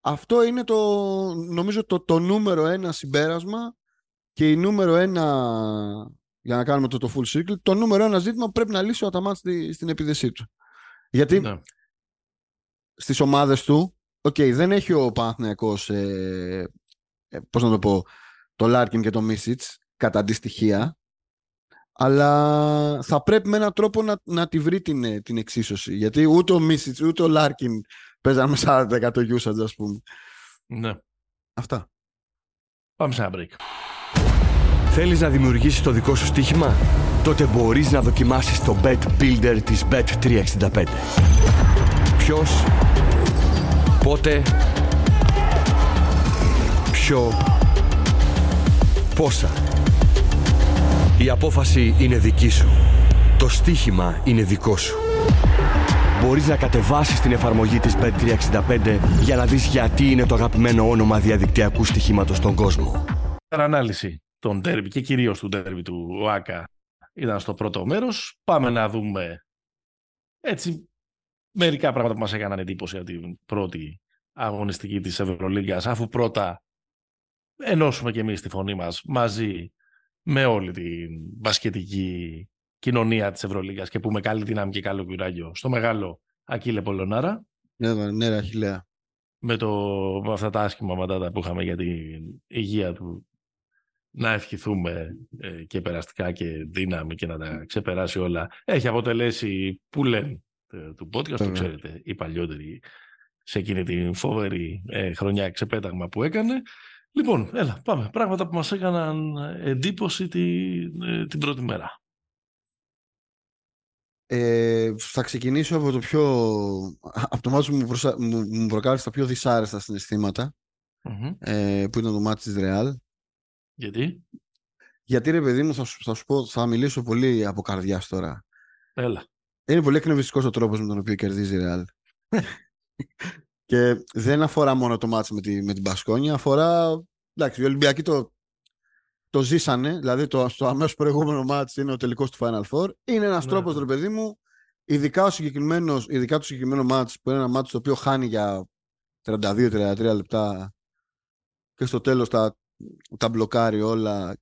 αυτό είναι το, νομίζω το, το νούμερο ένα συμπέρασμα και η νούμερο ένα, για να κάνουμε το, το full circle, το νούμερο ένα ζήτημα που πρέπει να λύσει ο Αταμάτ στη, στην επίδεσή του. Γιατί ναι. στις ομάδες του, okay, δεν έχει ο Παναθηναϊκός, ε, ε, πώς να το πω, το Λάρκιν και το Μίσιτς κατά αντιστοιχία, αλλά θα πρέπει με έναν τρόπο να, να τη βρει την, την εξίσωση. Γιατί ούτε ο Μίσιτς ούτε ο Λάρκιν παίζαν με 40% usage, ας πούμε. Ναι. Αυτά. Πάμε σε ένα break. Θέλεις να δημιουργήσεις το δικό σου στοίχημα; Τότε μπορείς να δοκιμάσεις το Bet Builder της Bet365. Ποιος, πότε, ποιο, πόσα. Η απόφαση είναι δική σου. Το στοίχημα είναι δικό σου. Μπορείς να κατεβάσεις την εφαρμογή της Bet365 για να δεις γιατί είναι το αγαπημένο όνομα διαδικτυακού στοιχήματος στον κόσμο. Ανάλυση των τέρμι και κυρίως του τέρμι του ΟΑΚΑ ήταν στο πρώτο μέρος. Πάμε να δούμε έτσι μερικά πράγματα που μας έκαναν εντύπωση από την πρώτη αγωνιστική της Ευρωλίγκας αφού πρώτα ενώσουμε και εμείς τη φωνή μας μαζί με όλη την μπασκετική κοινωνία της Ευρωλίγας και πούμε καλή δύναμη και καλό κουράγιο στο μεγάλο Ακύλε Πολωνάρα. Ναι, ναι, Αχιλέα. Με, το, με αυτά τα άσχημα ματάτα που είχαμε για την υγεία του να ευχηθούμε ε, και περαστικά και δύναμη και να τα ξεπεράσει όλα. Έχει αποτελέσει που λένε ε, του podcast, το ξέρετε, οι παλιότεροι σε εκείνη την φοβερή ε, χρονιά ξεπέταγμα που έκανε. Λοιπόν, έλα, πάμε. Πράγματα που μας έκαναν εντύπωση την, ε, την πρώτη μέρα. Ε, θα ξεκινήσω από το πιο... Από το μάτι που μου, προσα... μου, προκάλεσε τα πιο δυσάρεστα συναισθήματα ε, που ήταν το μάτι της Ρεάλ. Γιατί; Γιατί ρε παιδί μου θα σου, θα σου πω, θα μιλήσω πολύ από καρδιάς τώρα. Έλα. Είναι πολύ εκνευριστικός ο τρόπος με τον οποίο κερδίζει η Ρεάλ. Και δεν αφορά μόνο το μάτς με, τη, με την Πασκόνια, αφορά... Εντάξει, οι Ολυμπιακοί το, το ζήσανε, δηλαδή το, στο αμέσως προηγούμενο μάτς είναι ο τελικός του Final Four. Είναι ένας ναι. τρόπος, ρε παιδί μου, ειδικά, ο συγκεκριμένος, ειδικά το συγκεκριμένο μάτς, που είναι ένα μάτς το οποίο χάνει για 32-33 λεπτά και στο τέλος τα, τα μπλοκάρει όλα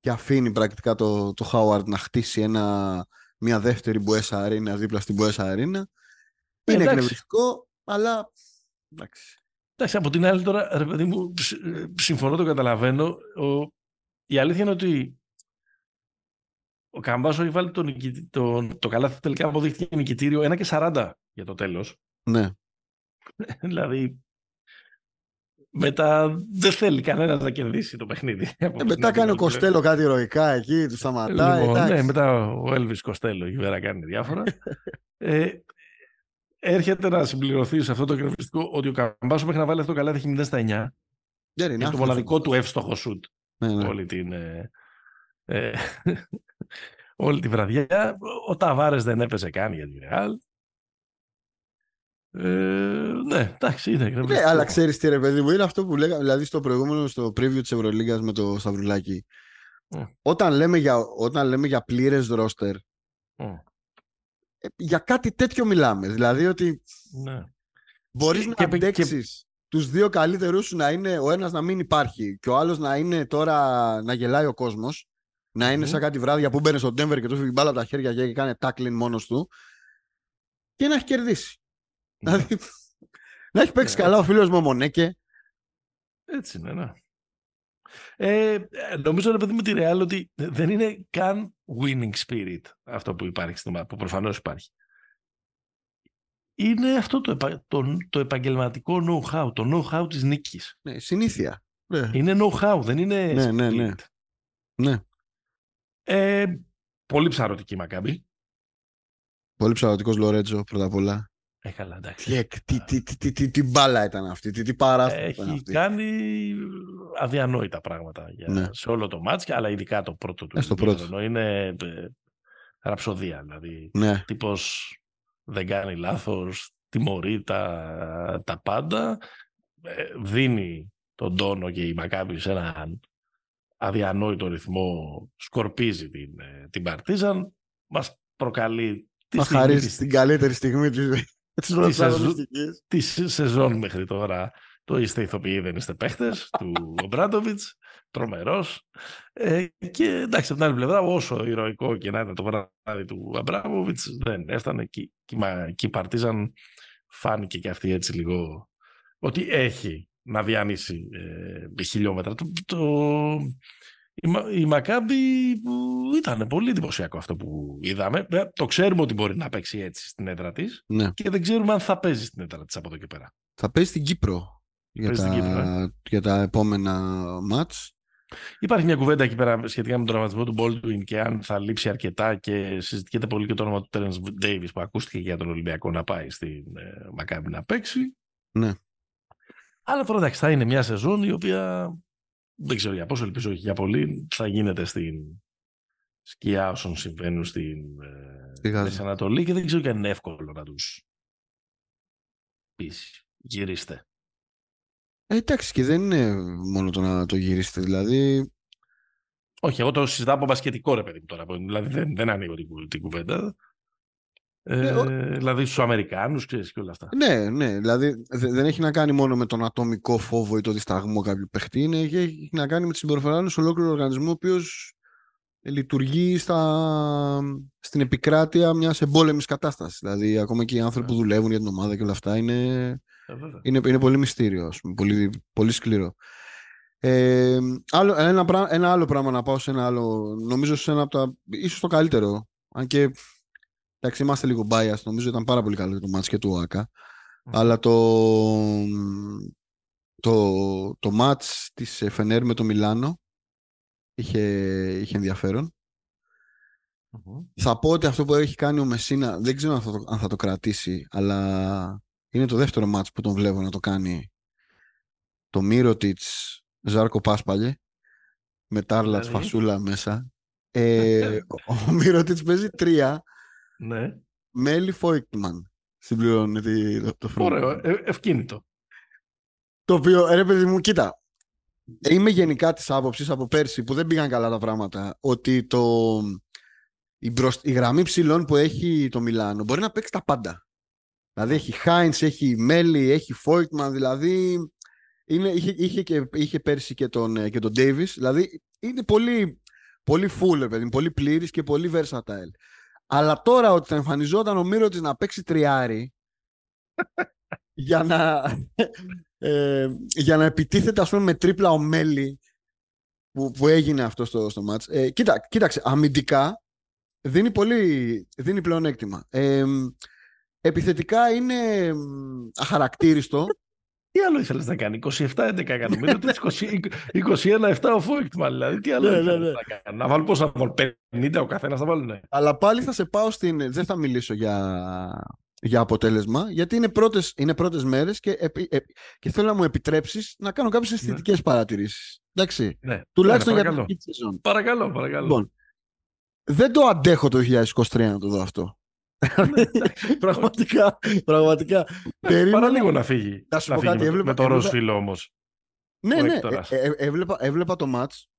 και αφήνει πρακτικά το, το Howard να χτίσει ένα, μια δεύτερη Μπουέσα Αρίνα δίπλα στην Μπουέσα Αρίνα. Ε, είναι εντάξει. εκνευριστικό, αλλά εντάξει. Εντάξει, από την άλλη τώρα, ρε παιδί μου, ψ- ε, συμφωνώ, το καταλαβαίνω. Ο... Η αλήθεια είναι ότι ο Καμπάσο έχει βάλει το, νικητι... το, το καλάθι τελικά αποδείχθηκε νικητήριο 1 και 40 για το τέλος. Ναι. δηλαδή, μετά δεν θέλει κανένα να κερδίσει το παιχνίδι. Ε, μετά κάνει ο Κοστέλο κάτι ηρωικά εκεί, του σταματάει. Λοιπόν, εντάξει. ναι, μετά ο Έλβης Κοστέλο εκεί πέρα κάνει διάφορα. ε, έρχεται να συμπληρωθεί σε αυτό το εκνευριστικό ότι ο Καμπάσο μέχρι να βάλει αυτό το καλάθι έχει 0 στα 9. Δεν είναι Είναι το άθλος. μοναδικό του εύστοχο σουτ Ναι, ναι. όλη την, ε, ε, όλη τη βραδιά. Ο Ταβάρες δεν έπαιζε καν για τη Ρεάλ. Ε, ναι, εντάξει, είναι Ναι, εκνευριστικό. αλλά ξέρεις τι ρε παιδί μου, είναι αυτό που λέγαμε δηλαδή στο προηγούμενο, στο preview της Ευρωλίγα με το Σταυρουλάκι. Mm. Όταν λέμε για, όταν λέμε για πλήρες ρόστερ, Mm, ε, για κάτι τέτοιο μιλάμε. Δηλαδή ότι ναι. μπορείς Και- να και- και- αντέξεις τους δύο καλύτερους σου να είναι ο ένας να μην υπάρχει και ο άλλος να είναι τώρα να γελάει ο κόσμος. Να είναι Μμμ. σαν κάτι βράδια που μπαίνεις στο Denver και του φύγει την μπάλα από τα χέρια και κάνει tackling μόνος του. Και να έχει κερδίσει. Ναι. Δηλαδή, να έχει παίξει Ναι, καλά ο φίλος μου ο Μονέκε. Έτσι είναι, ναι. Ε, ε, νομίζω, ρε παιδί μου, τη Real ότι δεν είναι καν winning spirit αυτό που υπάρχει στην ομάδα, που προφανώς υπάρχει. Είναι αυτό το, επα- το, το επαγγελματικό know-how, το know-how της νίκης. Ναι, συνήθεια. Ναι. Είναι know-how, δεν είναι Ναι, ναι, ναι. spirit. ναι. Ε, πολύ ψαρωτική η Μακάμπη. Πολύ ψαρωτικός Λορέτζο πρώτα απ' όλα. Ε, καλά, εντάξει. Τι, εκ- τι, τι, τι, τι, τι, τι μπάλα ήταν αυτή, τι, τι παράσταση ήταν Έχει αυτή. κάνει αδιανόητα πράγματα για, Ναι. σε όλο το μάτς, αλλά ειδικά το πρώτο του. Ε, στο πρώτο. ημίχρονο. Είναι ε, ραψοδία, δηλαδή. Ναι, τύπος δεν κάνει λάθος, τιμωρεί τα, τα πάντα, ε, δίνει τον τόνο και η Μακάμπη σε έναν αδιανόητο ρυθμό, σκορπίζει την, ε, την Παρτίζαν, μας προκαλεί τη, μας στιγμή χαρίζει της, την καλύτερη στιγμή της, της σεζόν. πρωταγωνιστικής. τη σεζόν μέχρι τώρα. Το είστε ηθοποιοί, δεν είστε παίχτες, του Ομπράντοβιτς, τρομερός. Ε, και εντάξει, από την άλλη πλευρά, όσο ηρωικό και να ήταν το βράδυ του Αμπράμοβιτς, δεν έφτανε και, και, η Μα- και η Παρτίζαν φάνηκε και αυτή έτσι λίγο ότι έχει να διανύσει ε, χιλιόμετρα. Το, το, η, Μα- η Μακάμπη που ήταν πολύ εντυπωσιακό αυτό που είδαμε. Ε, Το ξέρουμε ότι μπορεί να παίξει έτσι στην έδρα της Ναι. και δεν ξέρουμε αν θα παίζει στην έδρα της από εδώ και πέρα. Θα παίζει στην Κύπρο για Παίζει τα, στην Κύπρο, ε. για τα επόμενα μάτς. Υπάρχει μια κουβέντα εκεί πέρα σχετικά με τον τραυματισμό του Baldwin και αν θα λείψει αρκετά και συζητιέται πολύ και το όνομα του Terence Davis που ακούστηκε για τον Ολυμπιακό να πάει στην ε, Μακάμπη να παίξει. Ναι. Αλλά τώρα εντάξει, θα είναι μια σεζόν η οποία δεν ξέρω για πόσο, ελπίζω όχι για πολύ, θα γίνεται στην σκιά όσων συμβαίνουν στην ε, Στη Γάζα. Μέση Ανατολή και δεν ξέρω και αν είναι εύκολο να τους πείσει. Γυρίστε. Ε, εντάξει και δεν είναι μόνο το να το γυρίσετε. Δηλαδή, Όχι, εγώ το συζητάω από μπασκετικό ρε παιδί μου τώρα. Δηλαδή δεν, δεν ανοίγω την, κου- την κουβέντα. Ε, Ε, ο- Δηλαδή στους Αμερικάνους ξέρεις και όλα αυτά. ναι, ναι, δηλαδή δε- δεν έχει να κάνει μόνο με τον ατομικό φόβο ή το δισταγμό κάποιου παιχτή. Είναι, έχει, έχει να κάνει με τη συμπεριφορά ενός ολόκληρου οργανισμού ο οποίος λειτουργεί στα, στην επικράτεια μιας εμπόλεμης κατάστασης. Δηλαδή ακόμα και οι άνθρωποι που δουλεύουν για την ομάδα και όλα αυτά είναι, Ε, βέβαια. είναι, είναι πολύ μυστήριο, ας πούμε, πολύ, πολύ σκληρό. Ε, άλλο, ένα, πρά- ένα άλλο πράγμα να πάω σε ένα άλλο, νομίζω σε ένα από τα, ίσως το καλύτερο, αν και εντάξει είμαστε λίγο biased, νομίζω ήταν πάρα πολύ καλό και το μάτς και του ΟΑΚΑ, αλλά το, το, το μάτς της Φενέρ με το Μιλάνο είχε, είχε ενδιαφέρον. Μμμ. Θα πω ότι αυτό που έχει κάνει ο Μεσίνα δεν ξέρω αν θα το, αν θα το κρατήσει, αλλά είναι το δεύτερο μάτς που τον βλέπω να το κάνει το Μύρωτιτς Ζάρκο Πάσπαλιε με Τάρλατς Δηλαδή; Φασούλα μέσα. Ε, ο ο Μύρωτιτς παίζει τρία Ναι, με Έλλη Φόικτμαν συμπληρώνει τη- το, το front. ωραίο, ε, ευκίνητο. Το οποίο, ρε παιδί μου, κοίτα. Είμαι γενικά της άποψης από πέρσι που δεν πήγαν καλά τα πράγματα ότι το, η, μπροσ- η γραμμή ψηλών που έχει το Μιλάνο μπορεί να παίξει τα πάντα. Δηλαδή έχει Χάιντς, έχει Μέλι, έχει Φόιτμαν, δηλαδή είναι, είχε, είχε, και, είχε πέρσι και τον, ε, και τον Davis. Δηλαδή είναι πολύ, πολύ full, παιδί, πολύ πλήρης και πολύ versatile. Αλλά τώρα ότι θα εμφανιζόταν ο Μύρο της να παίξει τριάρι για να, ε, για να επιτίθεται ας πούμε με τρίπλα ομέλη που, που έγινε αυτό στο, στο μάτς. Ε, κοίτα, κοίταξε, αμυντικά δίνει πολύ δίνει πλεονέκτημα. Ε, επιθετικά είναι αχαρακτήριστο. Τι άλλο ήθελες να κάνει, 27-11 εκατομμύρια, 21-7 ο Φόικτμαν, δηλαδή. Τι άλλο ναι, ναι, ναι. να κάνει. Να βάλουν πόσα θα βάλουν, 50 ο καθένας θα βάλουν. Αλλά πάλι θα σε πάω στην. Δεν θα μιλήσω για, για αποτέλεσμα, γιατί είναι πρώτες, είναι πρώτες μέρες και, ε, και θέλω να μου επιτρέψεις να κάνω κάποιες αισθητικές ναι. παρατηρήσεις. Εντάξει, ναι. τουλάχιστον ναι, για την season. Παρακαλώ, παρακαλώ. Λοιπόν, δεν το αντέχω το 2023 να το δω αυτό. Ναι, πραγματικά, πραγματικά. Περίμενα... λίγο να φύγει. Να σου πω κάτι, έβλεπα, με το ροζ φίλο όμως. Ναι, ναι, ε, ε, έβλεπα, έβλεπα το μάτς.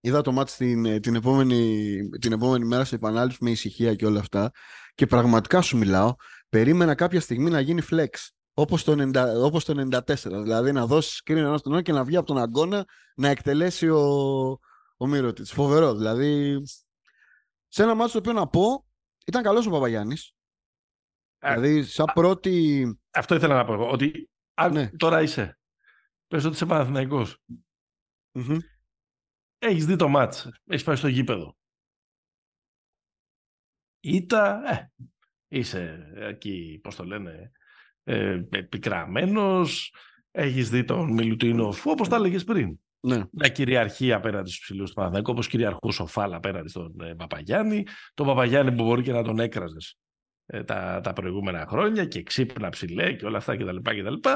Είδα το μάτς την, την, επόμενη, την επόμενη μέρα σε επανάληψη με ησυχία και όλα αυτά. Και πραγματικά σου μιλάω, περίμενα κάποια στιγμή να γίνει flex. Όπως το, 90, όπως το 94. Δηλαδή να δώσεις screen ένα στον και να βγει από τον αγκώνα να εκτελέσει ο, ο Μύρωτιτς. Φοβερό. Δηλαδή σε ένα μάτσο το οποίο να πω ήταν καλός ο Παπαγιάννης. δηλαδή σαν πρώτη... Αυτό ήθελα να πω εγώ. Ότι ναι. τώρα είσαι. Πες ότι είσαι Παναθηναϊκός. Mm-hmm. Έχεις δει το μάτς. Έχεις πάει στο γήπεδο ήττα, ε, είσαι εκεί, πώς το λένε, ε, πικραμένος, έχεις δει τον Μιλουτίνοφ, όπως τα έλεγες πριν. Ναι. Να κυριαρχεί απέναντι στους ψηλούς του Παναθηναϊκού, όπως κυριαρχούσε ο Φάλ απέναντι στον ε, Παπαγιάννη, τον Παπαγιάννη που μπορεί και να τον έκραζες ε, τα, τα προηγούμενα χρόνια και ξύπνα ψηλέ και όλα αυτά κτλ. κτλ.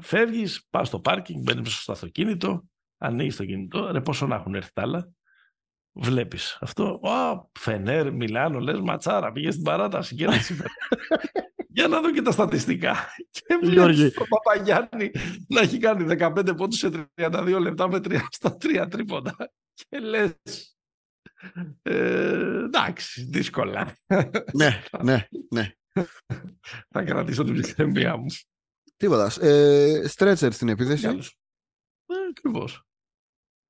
Φεύγεις, πας στο πάρκινγκ, μπαίνεις στο αυτοκίνητο, ανοίγεις το κινητό, ρε πόσο να έχουν έρθει τα άλλα, Βλέπεις αυτό. Ω, Φενέρ, Μιλάνο, λες ματσάρα. Πήγες στην παράταση και Για να δω και τα στατιστικά. Και βλέπεις τον Παπαγιάννη να έχει κάνει 15 πόντους σε 32 λεπτά με 3 στα 3 τρίποντα. Και λες. Ε, εντάξει, δύσκολα. ναι, ναι, ναι. Θα κρατήσω την ψυχραιμία μου. Τίποτα. Ε, στρέτσερ στην επίθεση. Ε, Ακριβώς.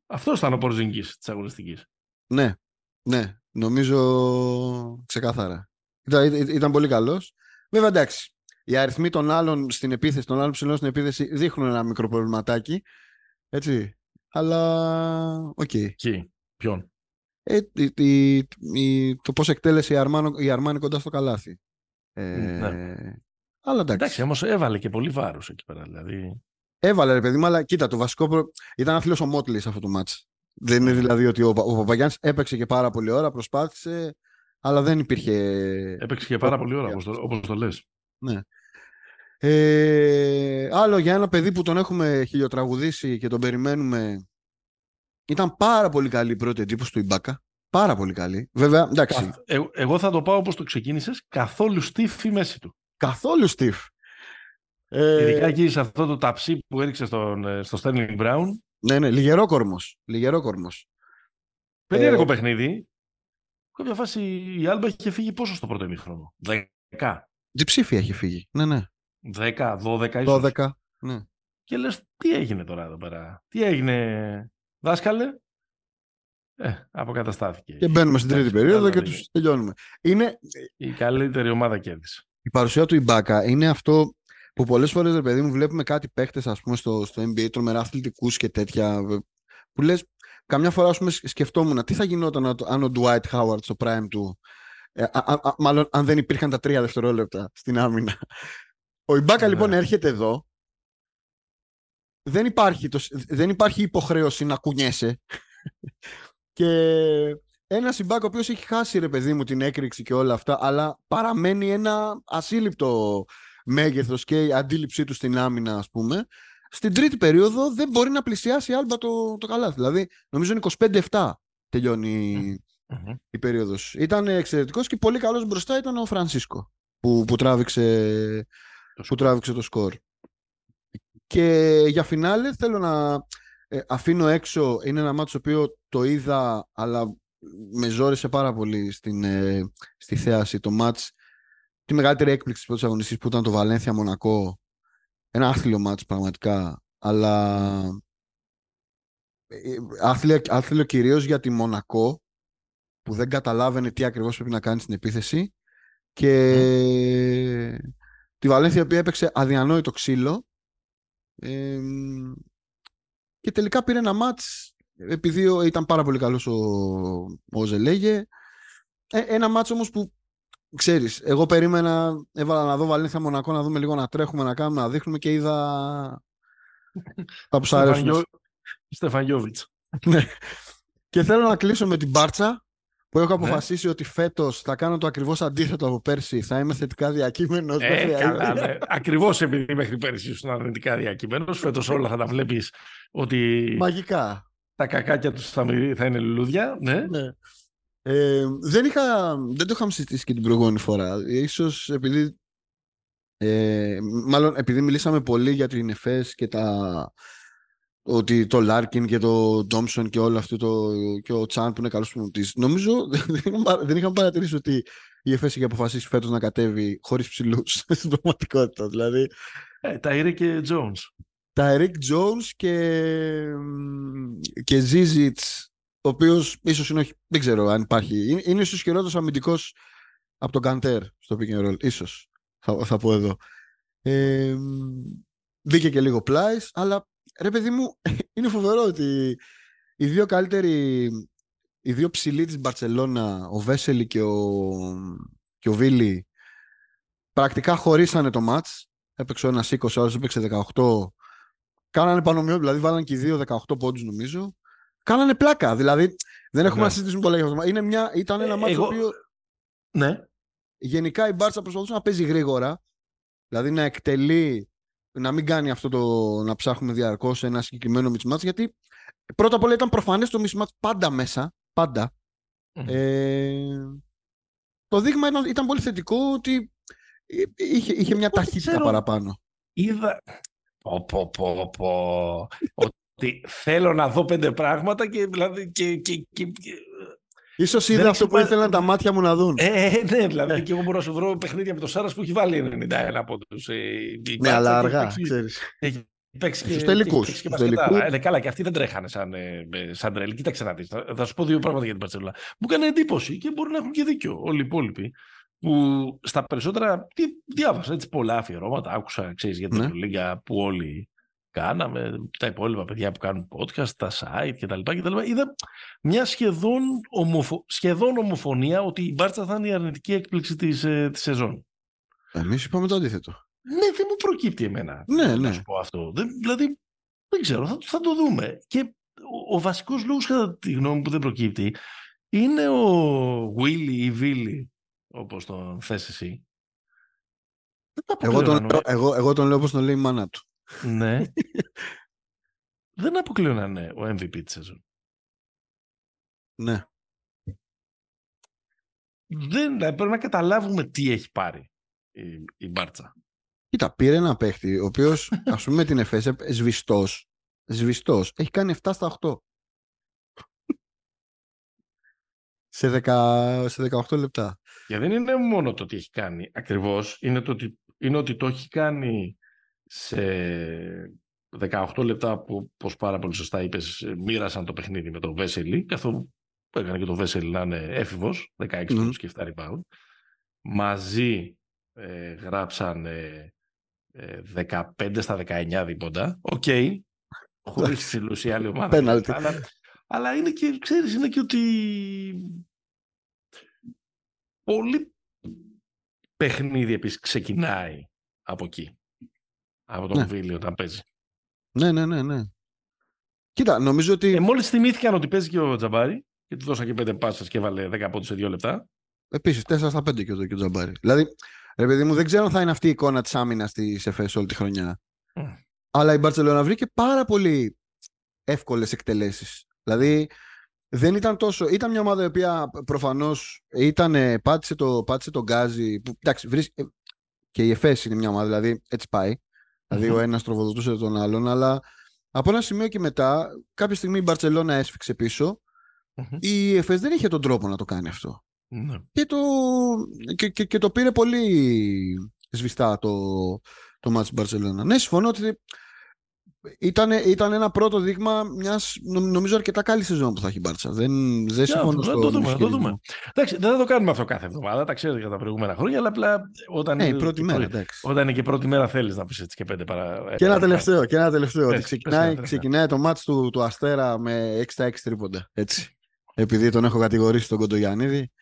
Αυτός ήταν ο Πορζίνγκης της αγωνιστικής. Ναι, ναι, νομίζω ξεκάθαρα. Ήταν, ήταν πολύ καλός. Βέβαια εντάξει, οι αριθμοί των άλλων στην επίθεση, των άλλων ψηλών στην επίθεση δείχνουν ένα μικρό προβληματάκι. Έτσι. Αλλά, οκ. Okay. ποιον; Ε, η, η, το πώς εκτέλεσε η Αρμάνο, η Αρμάνη κοντά στο καλάθι. Ε, ναι. Αλλά εντάξει. Εντάξει, όμως έβαλε και πολύ βάρος εκεί πέρα. Δηλαδή... Έβαλε ρε παιδί μου, αλλά κοίτα, το βασικό προ... ήταν φίλος ο Μότλης αυτό το μάτς. Δεν είναι δηλαδή ότι ο, ο Παπαγιάννης έπαιξε και πάρα πολύ ώρα, προσπάθησε, αλλά δεν υπήρχε... Έπαιξε και πάρα πολύ ώρα, όπως το, όπως το λες. Ναι. Ε, άλλο για ένα παιδί που τον έχουμε χιλιοτραγουδήσει και τον περιμένουμε. Ήταν πάρα πολύ καλή η πρώτη εντύπωση του Ιμπάκα. Πάρα πολύ καλή. Βέβαια, εντάξει. Ε, εγώ θα το πάω όπως το ξεκίνησες, καθόλου στίφ η μέση του. Καθόλου στίφ. Ε... Ειδικά εκεί σε αυτό το ταψί που έριξε στον, ε, στο Sterling Brown. Ναι, ναι, λιγερό κορμός. Λιγερό κορμός. Περίεργο ε... παιχνίδι. Κάποια φάση η Άλμπα είχε φύγει πόσο στο πρώτο ημίχρονο; 10. Διψήφια έχει φύγει. Ναι, ναι. 10, 12 ίσως. 12, ναι. Και λες, τι έγινε τώρα εδώ πέρα; Τι έγινε, δάσκαλε; Ε, αποκαταστάθηκε. Και μπαίνουμε στην τρίτη περίοδο και τους τελειώνουμε. Είναι... Η καλύτερη ομάδα κέρδισε. Η παρουσία του Ιμπάκα είναι αυτό που πολλές φορές, ρε παιδί μου, βλέπουμε κάτι παίχτες, ας πούμε, στο, στο NBA, τρομερά αθλητικούς και τέτοια. Που λες, καμιά φορά, ας πούμε, σκεφτόμουν τι θα γινόταν αν ο Dwight Howard στο prime του. Ε, α, α, μάλλον αν δεν υπήρχαν τα τρία δευτερόλεπτα στην άμυνα. Ο Ιμπάκα λοιπόν ναι. έρχεται εδώ. Δεν υπάρχει, το, δεν υπάρχει υποχρέωση να κουνιέσαι. και ένας Ιμπάκα ο οποίος έχει χάσει ρε παιδί μου την έκρηξη και όλα αυτά, αλλά παραμένει ένα ασύλληπτο μέγεθος και η αντίληψή του στην άμυνα ας πούμε στην τρίτη περίοδο δεν μπορεί να πλησιάσει η Άλμπα το, το καλάθι. Δηλαδή νομίζω είναι 25-7 τελειώνει mm-hmm. η περίοδος. Ήταν εξαιρετικός και πολύ καλός μπροστά ήταν ο Φρανσίσκο που, που, τράβηξε, που τράβηξε το σκορ. Και για φινάλε θέλω να ε, αφήνω έξω είναι ένα μάτσο το οποίο το είδα αλλά με ζόρισε πάρα πολύ στην, ε, στη θέαση το μάτς. Τη μεγαλύτερη έκπληξη της πρώτης αγωνιστή που ήταν το Βαλένθια Μονακό. Ένα άθλιο μάτς πραγματικά. Αλλά ε, άθλιο, άθλιο κυρίως για τη Μονακό που δεν καταλάβαινε τι ακριβώς πρέπει να κάνει στην επίθεση και τη Βαλένθια που έπαιξε αδιανόητο ξύλο ε, και τελικά πήρε ένα μάτς επειδή ήταν πάρα πολύ καλός ο, ο Ζελέγε ε, ένα μάτς όμως που ξέρεις εγώ περίμενα έβαλα να δω Βαλένθια Μονακό να δούμε λίγο να τρέχουμε να κάνουμε να δείχνουμε και είδα τα που σ' αρέσουν Στεφανιόβιτς ναι. και θέλω να κλείσω με την Μπάρτσα που έχω ναι. αποφασίσει ότι φέτος θα κάνω το ακριβώς αντίθετο από πέρσι. Θα είμαι θετικά διακείμενος. Ε, καλά, ναι. Ακριβώς επειδή μέχρι πέρσι ήσουν αρνητικά διακείμενος, φέτος όλα θα τα βλέπεις ότι. Μαγικά. Τα κακάκια τους θα, θα είναι λουλούδια. Ναι. ναι. Ε, δεν, είχα, δεν το είχαμε συζητήσει και την προηγούμενη φορά. Ίσως επειδή ε, μάλλον επειδή μιλήσαμε πολύ για την ΕΦΕΣ και τα, ότι το Λάρκιν και το Ντόμσον και όλο αυτό το, και ο Τσάν που είναι καλός προμονητής. Νομίζω δεν είχαμε παρατηρήσει ότι η ΕΦΕΣ είχε αποφασίσει φέτος να κατέβει χωρίς ψηλούς στην πραγματικότητα. Δηλαδή, ε, τα Eric και Jones. Τα Eric Jones και, και Zizits, ο οποίο ίσως είναι, δεν ξέρω αν υπάρχει. Είναι, είναι ίσως χειρότερος αμυντικός από τον Καντέρ στο pick and roll. Ίσως, θα, θα πω εδώ. Ε, μπήκε και λίγο πλάις, αλλά ρε παιδί μου, είναι φοβερό ότι οι δύο καλύτεροι, οι δύο ψηλοί της Μπαρτσελώνα, ο Βέσελη και ο, και ο Βίλι, πρακτικά χωρίσανε το μάτς. Έπαιξε ο ένας 20, ο άλλος έπαιξε 18. Κάνανε πανομοιό, δηλαδή βάλανε και οι δύο 18 πόντους νομίζω. Κάνανε πλάκα, δηλαδή δεν έχουμε ναι. να συζητήσουμε πολλά για αυτό. Είναι μια, ήταν ένα ε, μάτς εγώ... οποίο... Ναι. Γενικά η Μπάρτσα προσπαθούσε να παίζει γρήγορα, δηλαδή να εκτελεί να μην κάνει αυτό το να ψάχνουμε διαρκώς ένα συγκεκριμένο mismatch, γιατί πρώτα απ' όλα ήταν προφανές το mismatch πάντα μέσα. Πάντα. Ε, το δείγμα ήταν, ήταν πολύ θετικό ότι είχε, είχε μια ταχύτητα παραπάνω. Είδα. Πω, πω, πω, πω. Ότι θέλω να δω πέντε πράγματα και, δηλαδή, και, και, και, σω είδα αυτό που ήθελαν τα μάτια μου να δουν. Ε, ε ναι, δηλαδή ε. και εγώ μπορώ να σου βρω παιχνίδια με το Σάρας που έχει βάλει 91 από του. Ε, ναι, αλλά αργά, ξέρεις. Έχει παίξει και. Στους τελικούς. Ε, καλά, και αυτοί δεν τρέχανε σαν, σαν τρελή. Κοίταξε να δεις. Θα, θα, σου πω δύο πράγματα για την Παρσελόνα. Μου έκανε εντύπωση και μπορεί να έχουν και δίκιο όλοι οι υπόλοιποι. Που στα περισσότερα. Τι, διάβασα έτσι πολλά αφιερώματα. Άκουσα ξέρεις, για την ναι. Λίγκα που όλοι κάναμε, τα υπόλοιπα παιδιά που κάνουν podcast, τα site κτλ. κτλ. Είδα μια σχεδόν, ομοφο... σχεδόν ομοφωνία ότι η Μπάρτσα θα είναι η αρνητική έκπληξη της, ε, της σεζόν. Εμείς είπαμε το αντίθετο. Ναι, δεν μου προκύπτει εμένα ναι, ναι. να σου πω αυτό. Δεν, δηλαδή, δεν ξέρω, θα, θα το δούμε. Και ο, ο βασικός λόγος κατά τη γνώμη που δεν προκύπτει είναι ο Willy ή Βίλι, όπως τον θες εσύ. Εγώ τον, εγώ, εγώ τον λέω όπως τον λέει η μάνα του. Ναι. Δεν αποκλείω να είναι ο MVP της σεζόν. Ναι. Δεν, πρέπει να καταλάβουμε τι έχει πάρει η, η Μπάρτσα. Κοίτα, πήρε ένα παίχτη, ο οποίος, ας πούμε, την Εφέσε, σβηστός. Σβηστός, έχει κάνει 7 στα 8. σε, 10, σε 18 λεπτά. Και δεν είναι μόνο το τι έχει κάνει ακριβώς, είναι, το ότι, είναι ότι το έχει κάνει σε 18 λεπτά που, όπως πάρα πολύ σωστά είπες, μοίρασαν το παιχνίδι με τον Βέσελη, καθώς έκανε και το Βέσελι να είναι έφηβος, 16 mm. και 7 rebound. Μαζί ε, γράψαν ε, 15 στα 19 δίποντα. Ok. Okay. Χωρίς τη άλλη ομάδα. αλλά, αλλά είναι και, ξέρεις, είναι και ότι πολύ παιχνίδι επίσης ξεκινάει από εκεί από τον ναι. Βίλιο όταν παίζει. Ναι, ναι, ναι, ναι. Κοίτα, νομίζω ότι. Ε, Μόλις θυμήθηκαν ότι παίζει και ο Τζαμπάρη και του δώσα και πέντε πάσες και έβαλε 10 πόντους σε δύο λεπτά. Επίσης, 4 στα 5 και ο, και ο Τζαμπάρη. Δηλαδή, ρε παιδί μου, δεν ξέρω αν θα είναι αυτή η εικόνα της άμυνας της ΕΦΕΣ όλη τη χρονιά. Mm. Αλλά η Μπαρσελόνα βρήκε πάρα πολύ εύκολες εκτελέσεις. Δηλαδή, δεν ήταν τόσο. Ήταν μια ομάδα η οποία προφανώς πάτησε το, πάτησε το γκάζι. Που, εντάξει, βρίσκ, και η ΕΦΕΣ είναι μια ομάδα, δηλαδή έτσι πάει. Δηλαδή ο ένας τροφοδοτούσε τον άλλον, αλλά από ένα σημείο και μετά, κάποια στιγμή η Μπαρσελόνα έσφιξε Η ΕΦΕΣ δεν είχε τον τρόπο να το κάνει αυτό. Ναι. Και, το, και, και, και, το πήρε πολύ σβηστά το, το μάτς της Μπαρσελόνα. Ναι, συμφωνώ ότι ήταν, ήταν ένα πρώτο δείγμα μιας νομίζω αρκετά καλή σεζόν που θα έχει η Μπάρτσα. Δεν, δεν συμφωνώ στο το δούμε, το δούμε. Εντάξει, δεν θα το κάνουμε αυτό κάθε εβδομάδα, τα ξέρετε για τα προηγούμενα χρόνια, αλλά απλά όταν, ναι, πρώτη μέρα, εντάξει. όταν είναι και πρώτη μέρα θέλεις να πεις έτσι και πέντε παρα... Και ένα τελευταίο, και ένα τελευταίο ότι ξεκινάει, ξεκινάει το μάτς του, του Αστέρα με 6 στα 6 τρίποντα. Έτσι. Επειδή τον έχω κατηγορήσει τον Κοντογιαννίδη,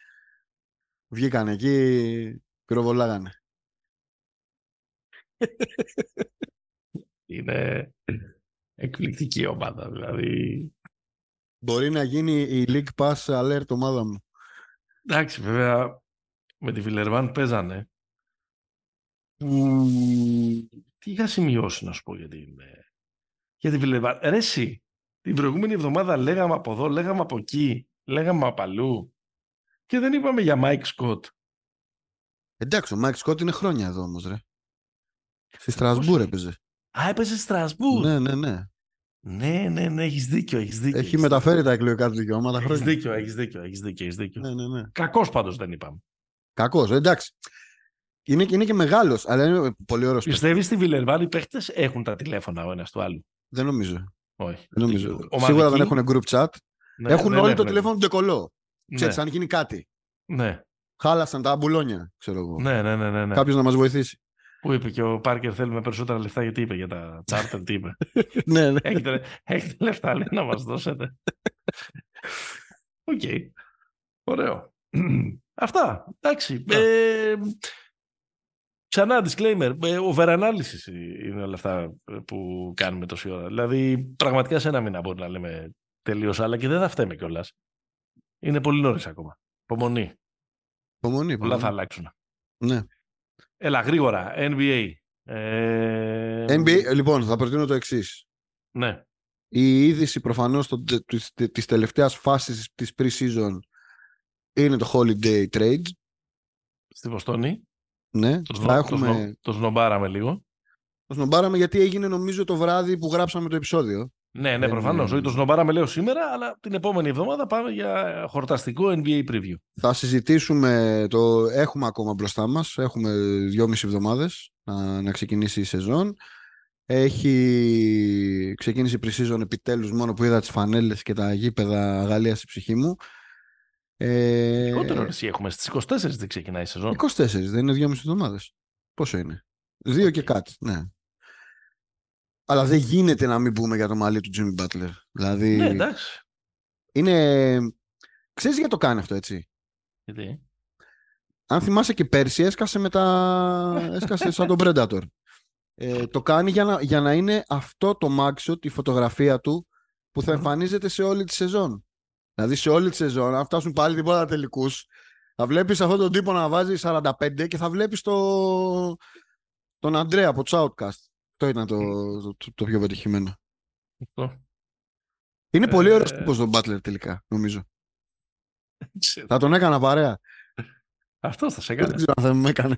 βγήκαν εκεί, πυροβολάγανε. είναι εκπληκτική ομάδα. Δηλαδή... Μπορεί να γίνει η League Pass alert ομάδα μου. Εντάξει, βέβαια, με τη Βιλερβάν παίζανε. Τι είχα σημειώσει να σου πω για την, για τη Βιλερβάν. Ρε εσύ, την προηγούμενη εβδομάδα λέγαμε από εδώ, λέγαμε από εκεί, λέγαμε από αλλού και δεν είπαμε για Μάικ Σκοτ. Εντάξει, ο Μάικ Σκοτ είναι χρόνια εδώ όμως, ρε. Στη Στρασβούρ έπαιζε. Α, έπαιζε Στρασβούρ. Ναι, ναι, ναι. Ναι, ναι, ναι, έχεις δίκιο, έχεις δίκιο. Έχει μεταφέρει τα εκλογικά του δικαιώματα έχεις χρόνια. Δίκιο, έχεις δίκιο, έχεις δίκιο, έχεις δίκιο. Ναι, ναι, ναι. Κακός πάντως δεν είπαμε. Κακός, εντάξει. Είναι, είναι και μεγάλος, αλλά είναι πολύ ωραίος. Πιστεύεις στη Βιλερβάν οι παίχτε έχουν τα τηλέφωνα ο ένας του άλλου; Δεν νομίζω. Όχι. Δεν νομίζω. Ομαδική... Σίγουρα δεν έχουν group chat. Ναι, έχουν όλοι το τηλέφωνο του ντεκολό. Ναι. Ξέρεις, αν γίνει κάτι. Ναι. Χάλασαν τα μπουλόνια, ξέρω εγώ. Ναι, ναι, ναι, ναι, ναι. Κάποιος να μας βοηθήσει. Που είπε και ο Πάρκερ θέλουμε περισσότερα λεφτά γιατί είπε για τα τσάρτερ, τι είπε. ναι, ναι. Έχετε, έχετε λεφτά λέει, να μας δώσετε. OK. Okay. Ωραίο. Αυτά. Εντάξει. Ε, ξανά disclaimer. Ε, overanalysis είναι όλα αυτά που κάνουμε τόση ώρα. Δηλαδή, πραγματικά σε ένα μήνα μπορεί να λέμε τελείως άλλα και δεν θα φταίμε κιόλας. Είναι πολύ νωρίς ακόμα. Υπομονή. Υπομονή. Πολλά θα αλλάξουν. Ναι. Έλα, γρήγορα. NBA. Ε... NBA, λοιπόν, θα προτείνω το εξής. Ναι. Η είδηση προφανώς της, της τελευταίας φάσης της pre-season είναι το holiday trade. Στη Βοστόνη. Ναι. Το, θα έχουμε... το, σνο... το σνομπάραμε λίγο. Το σνομπάραμε γιατί έγινε νομίζω το βράδυ που γράψαμε το επεισόδιο. Ναι, ναι, προφανώς. Όχι, το σνομπάραμε λέω σήμερα, αλλά την επόμενη εβδομάδα πάμε για χορταστικό NBA preview. Θα συζητήσουμε, το έχουμε ακόμα μπροστά μας. Έχουμε δυόμιση εβδομάδες να, να ξεκινήσει η σεζόν. Έχει ξεκίνησει η pre-season επιτέλους μόνο που είδα τις φανέλες και τα γήπεδα Γαλλίας στη ψυχή μου. Ε... Λιγότερο εσύ έχουμε στις 24 δεν ξεκινάει η σεζόν. 24, δεν είναι δυόμιση εβδομάδες. Πόσο είναι; Δύο okay. και κάτι, ναι. Αλλά δεν γίνεται να μην πούμε για το μαλλί του Jimmy Butler. Δηλαδή, ναι, εντάξει. Είναι... Ξέρεις γιατί το κάνει αυτό, έτσι; Γιατί; Αν θυμάσαι και πέρσι έσκασε, με τα... έσκασε σαν τον Predator. Ε, το κάνει για να, για να είναι αυτό το μάξο, η φωτογραφία του, που θα εμφανίζεται σε όλη τη σεζόν. Δηλαδή σε όλη τη σεζόν, αν φτάσουν πάλι τίποτα τελικούς, θα βλέπεις αυτόν τον τύπο να βάζει 45 και θα βλέπεις το... τον Αντρέα από τους Outcast. Αυτό ήταν το, το, το, πιο πετυχημένο. Αυτό. Είναι πολύ ωραίος ε... τύπος τον Butler τελικά, νομίζω. θα τον έκανα παρέα. Αυτό θα σε έκανε. Δεν ξέρω αν θα με έκανε.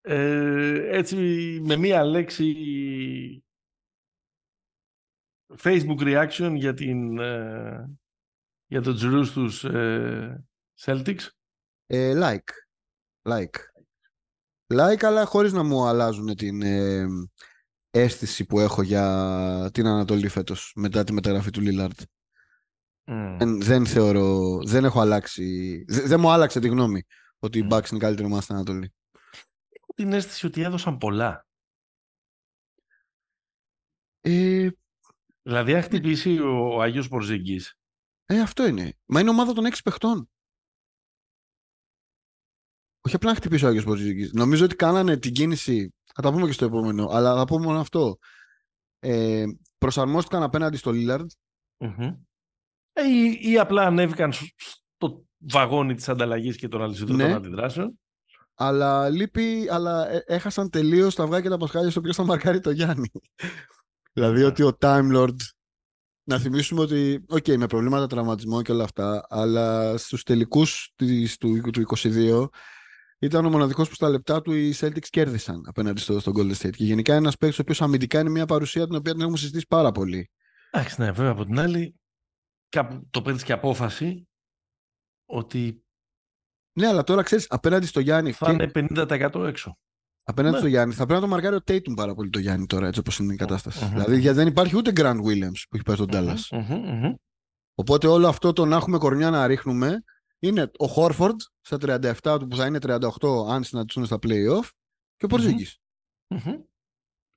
ε, έτσι, με μία λέξη Facebook reaction για, την, ε, για το τζουρούς τους ε, Celtics. Ε, like. Like. Like, αλλά χωρίς να μου αλλάζουν την ε, αίσθηση που έχω για την Ανατολή φέτος μετά τη μεταγραφή του Λίλαρτ. Mm. Δεν, δεν, θεωρώ, δεν έχω αλλάξει, δεν, δεν μου άλλαξε τη γνώμη ότι mm. η Bucks είναι καλύτερη ομάδα στην Ανατολή. Έχω την αίσθηση ότι έδωσαν πολλά. Ε, δηλαδή αν χτυπήσει ο, ο Άγιος Πορζίγκης. Ε, αυτό είναι. Μα είναι ομάδα των έξι παιχτών. Όχι απλά να χτυπήσει ο Άγιος Πορζίγκης. Νομίζω ότι κάνανε την κίνηση, θα τα πούμε και στο επόμενο, αλλά θα πούμε μόνο αυτό. Ε, προσαρμόστηκαν απέναντι στο Λίλαρντ. Mm-hmm. Ε, ή, ή, απλά ανέβηκαν στο βαγόνι της ανταλλαγής και των αλυσίδων ναι. των αντιδράσεων. Αλλά λείπει, αλλά ε, έχασαν τελείως τα αυγά και τα πασχάλια στο οποίο θα μαρκάρει το Γιάννη. δηλαδή ότι ο Time Lord να θυμίσουμε ότι, OK, okay, με προβλήματα τραυματισμών και όλα αυτά, αλλά στους τελικούς της, του, του 22 ήταν ο μοναδικός που στα λεπτά του οι Celtics κέρδισαν απέναντι στο, στο Golden State. Και γενικά είναι ένας παίκτης ο οποίος αμυντικά είναι μια παρουσία την οποία την έχουμε συζητήσει πάρα πολύ. Εντάξει, ναι, βέβαια από την άλλη, κάπου το παίρνεις και απόφαση ότι. Ναι, αλλά τώρα ξέρεις απέναντι στο Γιάννη. Θα είναι 50% έξω. Απέναντι Ναι. στο Γιάννη. Θα πρέπει να το μαρκάρει ο Tatum πάρα πολύ το Γιάννη τώρα, έτσι όπως είναι η κατάσταση. Μμμ. Δηλαδή γιατί δεν υπάρχει ούτε Grant Williams που έχει πάει στον Dallas. Μμμ, μμμ. Οπότε όλο αυτό το να έχουμε κορμιά να ρίχνουμε είναι ο Χόρφορντ στα 37 του που θα είναι 38 αν συναντηθούν στα playoff και ο Πορζίγκης. Μμμ.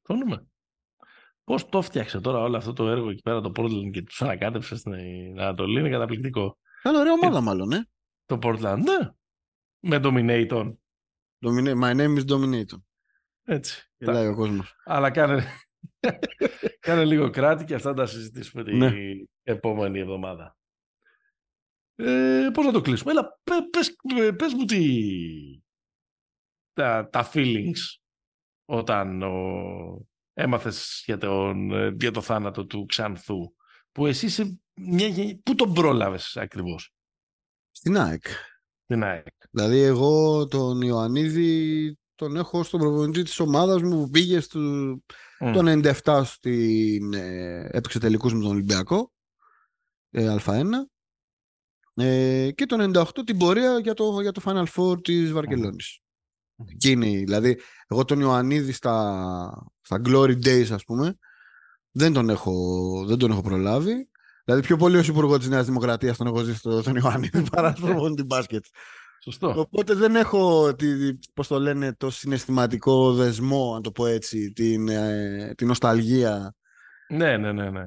Συμφωνούμε. Πώς το φτιάξε τώρα όλο αυτό το έργο εκεί πέρα το Portland και τους ανακάτεψε στην Ανατολή είναι καταπληκτικό. Θα είναι ωραία ομάδα μάλλον, ε. Το Portland, ναι. Με Dominaton. Domina- My name is Dominator. Έτσι. Γελάει ο κόσμος. Αλλά κάνε, κάνε λίγο κράτη και αυτά τα συζητήσουμε την Ναι. επόμενη εβδομάδα. Ε, πώς να το κλείσουμε. Έλα, πε, πες, πες μου τι... Τα, τα feelings όταν ο, έμαθες για, τον, ε, για το θάνατο του Ξανθού που εσύ είσαι μια, γε- πού τον πρόλαβες ακριβώς; Στην ΑΕΚ. την ΑΕΚ. Δηλαδή εγώ τον Ιωαννίδη τον έχω στον προπονητή της ομάδας μου που πήγε στο, Μμ. το 97 στην, ε, έπαιξε τελικούς με τον Ολυμπιακό ε, Α1 ε, και το 98 την πορεία για το, για το Final Four της Βαρκελόνης. Μμμ. Εκείνη, δηλαδή εγώ τον Ιωαννίδη στα, στα Glory Days ας πούμε δεν τον έχω, δεν τον έχω προλάβει. Δηλαδή πιο πολύ ως υπουργό της Νέας Δημοκρατίας τον έχω ζήσει τον, τον Ιωαννίδη παρά στον προπονητή μπάσκετ. Σωστό. Οπότε δεν έχω, τη, πώς το λένε, το συναισθηματικό δεσμό, αν το πω έτσι, την, ε, την νοσταλγία Ναι, ναι, ναι, ναι.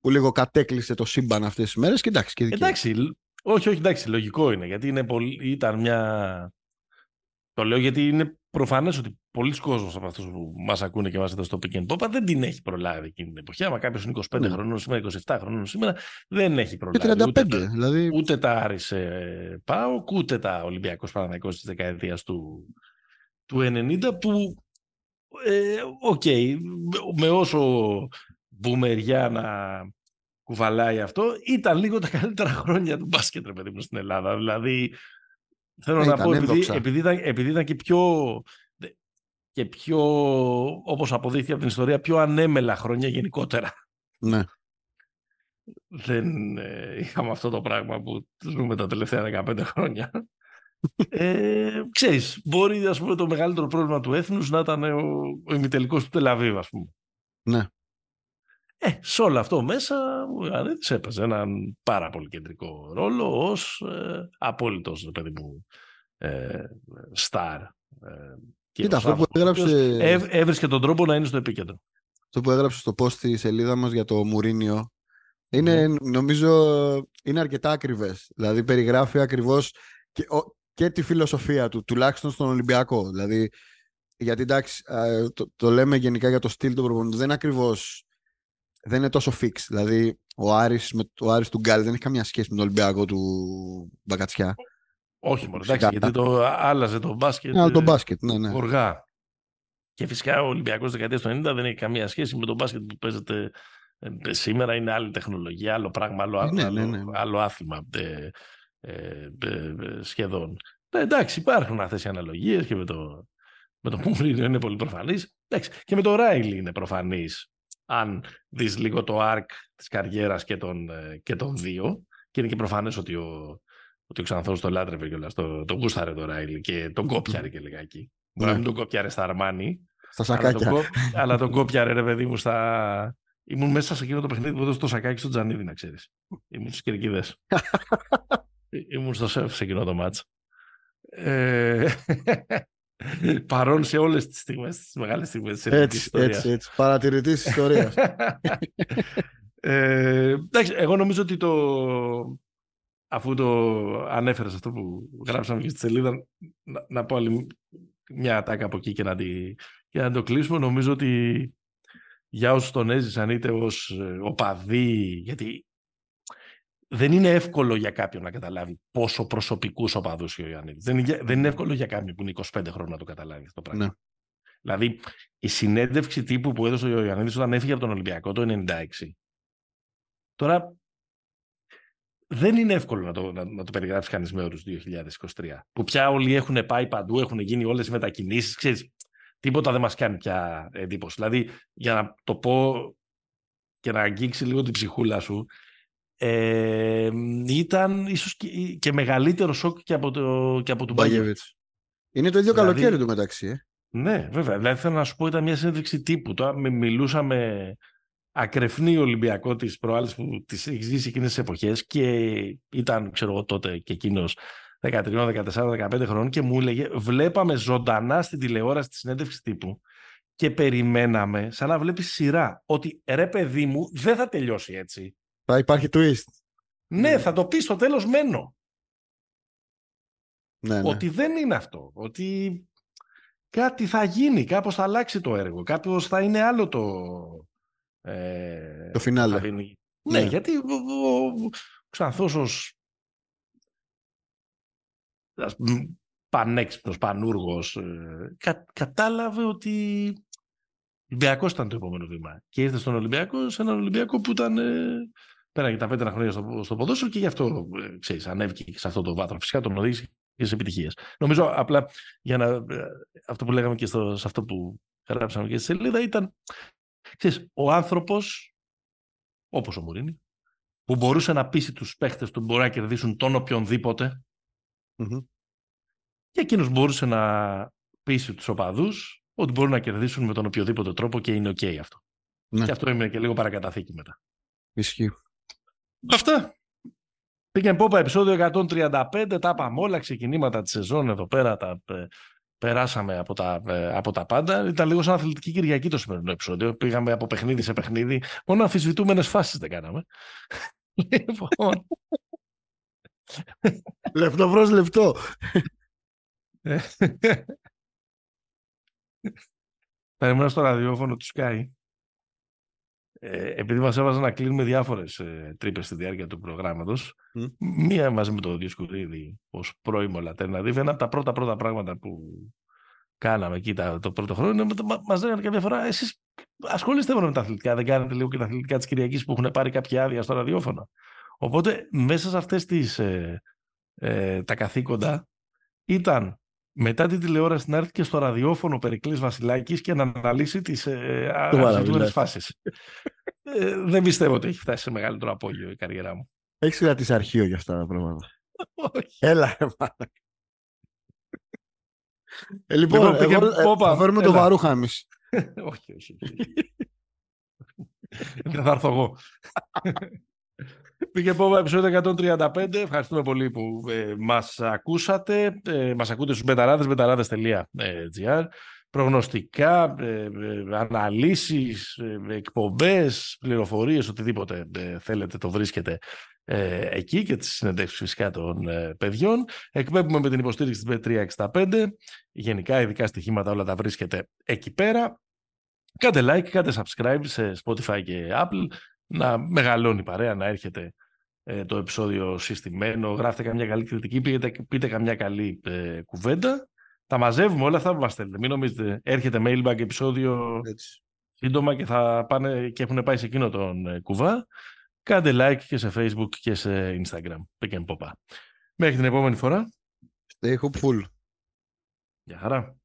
που λίγο κατέκλυσε το σύμπαν αυτές τις μέρες και εντάξει και δικαίως. Εντάξει, λ- όχι, όχι, εντάξει, λογικό είναι. Γιατί είναι πολύ, ήταν μια. Το λέω γιατί είναι προφανές ότι πολλοί κόσμοι από αυτούς που μας ακούνε και μας εδώ στο Pick and Pop δεν την έχει προλάβει εκείνη την εποχή. Άμα κάποιος είναι 25 Ναι. χρονών σήμερα, 27 χρονών σήμερα, δεν έχει Και προλάβει. 35, Ούτε, τα- δηλαδή ούτε τα Άρισε Πάο, ούτε τα Ολυμπιακός Παναναϊκό της δεκαετίας του, του 90 που. ε, Οκ, με- με όσο μπουμεριά να κουβαλάει αυτό, ήταν λίγο τα καλύτερα χρόνια του μπάσκετ, ρε παιδί μου, στην Ελλάδα. Δηλαδή, θέλω Ε, να ήταν πω, επειδή, ένδοξα. επειδή, ήταν, επειδή ήταν και πιο, και πιο, όπως αποδείχθηκε από την ιστορία, πιο ανέμελα χρόνια γενικότερα. ναι. Δεν ε, είχαμε αυτό το πράγμα που ζούμε τα τελευταία 15 χρόνια. ε, ξέρεις, μπορεί ας πούμε, το μεγαλύτερο πρόβλημα του έθνους να ήταν ο, ο ημιτελικός του Τελαβίβ, ας πούμε. Ναι. Ε, σε όλο αυτό μέσα ο Ιωαννίδης έπαιζε έναν πάρα πολύ κεντρικό ρόλο ως ε, απόλυτος, ρε παιδί μου, ε, στάρ. Ε, και Κοίτα, ως αυτό που άνθρωπος, ο οποίος έγραψε, έβ- έβρισκε τον τρόπο να είναι στο επίκεντρο. αυτό που έγραψε στο post στη σελίδα μας για το Μουρίνιο Ναι. είναι, νομίζω, είναι αρκετά ακριβές. Δηλαδή περιγράφει ακριβώς και, ο- και τη φιλοσοφία του, τουλάχιστον στον Ολυμπιακό. Δηλαδή, γιατί εντάξει, α, το, το λέμε γενικά για το στυλ του προπονητή, δεν είναι ακριβώς, δεν είναι τόσο fix. Δηλαδή, ο Άρης, με, ο Άρης του Γκάλι δεν έχει καμία σχέση με τον Ολυμπιακό του Μπακατσιά. Όχι μόνο, Φυσικά. εντάξει, γιατί το άλλαζε το μπάσκετ. Αλλά το ε, μπάσκετ, ναι, ναι. Οργά. Και φυσικά ο Ολυμπιακός δεκαετίας του 90 δεν έχει καμία σχέση με τον μπάσκετ που παίζεται ε, σήμερα. Είναι άλλη τεχνολογία, άλλο πράγμα, άλλο, Ε, ναι, άλλο, ναι, ναι. άλλο άθλημα ε, ε, ε, ε, σχεδόν. Ε, εντάξει, υπάρχουν αυτές οι αναλογίες και με το, με το Μουρίνιο είναι πολύ προφανής. Εντάξει, και με το Ράιλι είναι προφανής. Αν δεις λίγο το arc της καριέρας και των, ε, και των δύο. Και είναι και προφανές ότι ο, ότι ο Ξανθός το λάτρευε κιόλας, το, το γούσταρε το Ράιλι και τον κόπιαρε και λιγάκι. Μπορεί να Ναι. μην τον κόπιαρε στα Αρμάνι, Στα αλλά τον, σακάκια. κό- αλλά τον κόπιαρε ρε παιδί μου στα... Ήμουν μέσα σε εκείνο το παιχνίδι που έδωσε το σακάκι στο Τζανίδη, να ξέρεις. Ήμουν στις κερκίδες. Ήμουν στο σεφ σε εκείνο το μάτς. Ε, παρόν σε όλες τις στιγμές, τις μεγάλες στιγμές της ελληνικής Έτσι, ιστορίας. έτσι, έτσι. Παρατηρητής της ιστορίας. ε, εντάξει, εγώ νομίζω ότι το αφού το ανέφερες αυτό που γράψαμε και στη σελίδα να, να πω άλλη μια ατάκα από εκεί και να, τη, και να το κλείσουμε νομίζω ότι για όσους τον έζησαν είτε ως ε, οπαδοί γιατί δεν είναι εύκολο για κάποιον να καταλάβει πόσο προσωπικούς οπαδούς ο Ιωαννίδης. Δεν, είναι- δεν είναι εύκολο για κάποιον που είναι 25 χρόνια να το καταλάβει αυτό το πράγμα. Ναι. Δηλαδή, η συνέντευξη τύπου που έδωσε ο Ιωαννίδης όταν έφυγε από τον Ολυμπιακό το 96. Τώρα, δεν είναι εύκολο να το, να, να το περιγράψει κανείς με όρους 2023. Που πια όλοι έχουν πάει παντού, έχουν γίνει όλες οι μετακινήσεις. Ξέρεις, τίποτα δεν μας κάνει πια εντύπωση. Δηλαδή, για να το πω και να αγγίξει λίγο την ψυχούλα σου, ε, ήταν ίσως και, και μεγαλύτερο σοκ και από, το, και από τον Μπαγεβίτ. Μπαγεβίτς. Είναι το ίδιο Δηλαδή- καλοκαίρι του μεταξύ. Ε. Ναι, βέβαια. Δηλαδή θέλω να σου πω ήταν μια συνέντευξη τύπου. Τώρα μιλούσαμε ακρεφνή Ολυμπιακό της προάλλης που τη έχεις ζήσει εκείνες τις εποχές και ήταν, ξέρω εγώ, τότε και εκείνος 13, 14, 15 χρόνων και μου έλεγε Βλέπαμε ζωντανά στην τηλεόραση τη συνέντευξη τύπου και περιμέναμε, σαν να βλέπεις σειρά, ότι ρε παιδί μου δεν θα τελειώσει έτσι. Θα υπάρχει twist. Ναι, θα το πεις στο τέλος μένω. Ναι, ναι. Ότι δεν είναι αυτό. Ότι κάτι θα γίνει, κάπως θα αλλάξει το έργο, κάπως θα είναι άλλο το... Ε, το φινάλε. Ναι, ναι, γιατί ο, ο, ο Ξανθός ως πανέξυπνος, πανούργος, ε, κα, κατάλαβε ότι Ολυμπιακός ήταν το επόμενο βήμα. Και ήρθε στον Ολυμπιακό, σε έναν Ολυμπιακό που ήταν ε, πέρα για τα πέντε χρόνια στο, στο ποδόσφαιρο και γι' αυτό ε, ξέρεις, ανέβηκε σε αυτό το βάθρο. Φυσικά τον οδήγησε και σε επιτυχίες. Νομίζω απλά για να. Ε, αυτό που λέγαμε και στο, σε αυτό που γράψαμε και στη σελίδα ήταν. Ξέρεις, ο άνθρωπος, όπως ο Μουρίνη, που μπορούσε να πείσει τους παίχτες του μπορεί να κερδίσουν τον οποιονδήποτε. Mm-hmm. Και εκείνος μπορούσε να πείσει τους οπαδούς ότι μπορούν να κερδίσουν με τον οποιοδήποτε τρόπο και είναι OK αυτό. Ναι. Και αυτό έμεινε και λίγο παρακαταθήκη μετά. Ισχύει. Αυτά. Πήγαινε πόπα επεισόδιο 135, τα είπαμε όλα, ξεκινήματα της σεζόν εδώ πέρα, τα ε, περάσαμε από τα, ε, από τα πάντα. Ήταν λίγο σαν αθλητική Κυριακή το σημερινό επεισόδιο. Πήγαμε από παιχνίδι σε παιχνίδι. Μόνο αμφισβητούμενες φάσεις δεν κάναμε. λοιπόν. λεπτό προς λεπτό. Περίμενα στο ραδιόφωνο του Sky ε, επειδή μας έβαζαν να κλείνουμε διάφορες ε, τρύπες στη διάρκεια του προγράμματος, μία μαζί με το Διοσκουρίδη ως πρώιμο Λατέρναδίβ, ένα από τα πρώτα πρώτα πράγματα που κάναμε εκεί το πρώτο χρόνο, είναι, μας λέγανε κάποια φορά, εσείς ασχολείστε μόνο με τα αθλητικά, δεν κάνετε λίγο και τα αθλητικά της Κυριακής που έχουν πάρει κάποια άδεια στο ραδιόφωνο. Οπότε μέσα σε αυτές τις, ε, ε, τα καθήκοντα ήταν μετά την τηλεόραση να έρθει και στο ραδιόφωνο Περικλής Βασιλάκης και να αναλύσει τις ε, φάσεις. ε, δεν πιστεύω ότι έχει φτάσει σε μεγαλύτερο απόγειο η καριέρα μου. Έχεις κρατήσει αρχείο για αυτά τα πράγματα. Έλα, ε, λοιπόν, λοιπόν εγώ, ε, θα φέρουμε το βαρούχα εμείς. όχι, όχι. Δεν θα έρθω εγώ. Πήγε Πόβα επεισόδιο 135. Ευχαριστούμε πολύ που ε, μας ακούσατε. Ε, μας ακούτε στους μπεταράδες, μπεταράδες.gr. Προγνωστικά, ε, ε, αναλύσεις, ε, εκπομπές, πληροφορίες, οτιδήποτε θέλετε το βρίσκετε εκεί και τις συνεντεύξεις φυσικά των παιδιών. Εκπέμπουμε με την υποστήριξη της B365. Γενικά, ειδικά στοιχήματα όλα τα βρίσκεται εκεί πέρα. Κάντε like, κάντε subscribe σε Spotify και Apple να μεγαλώνει η παρέα, να έρχεται ε, το επεισόδιο συστημένο, γράφτε καμιά καλή κριτική, πείτε, πείτε καμιά καλή ε, κουβέντα. Τα μαζεύουμε όλα αυτά που μας στέλνετε. Μην νομίζετε, έρχεται mailbag επεισόδιο Έτσι. σύντομα και θα πάνε και έχουν πάει σε εκείνο τον ε, κουβά. Κάντε like και σε facebook και σε instagram. Pick and Μέχρι την επόμενη φορά. Stay hopeful. Γεια χαρά.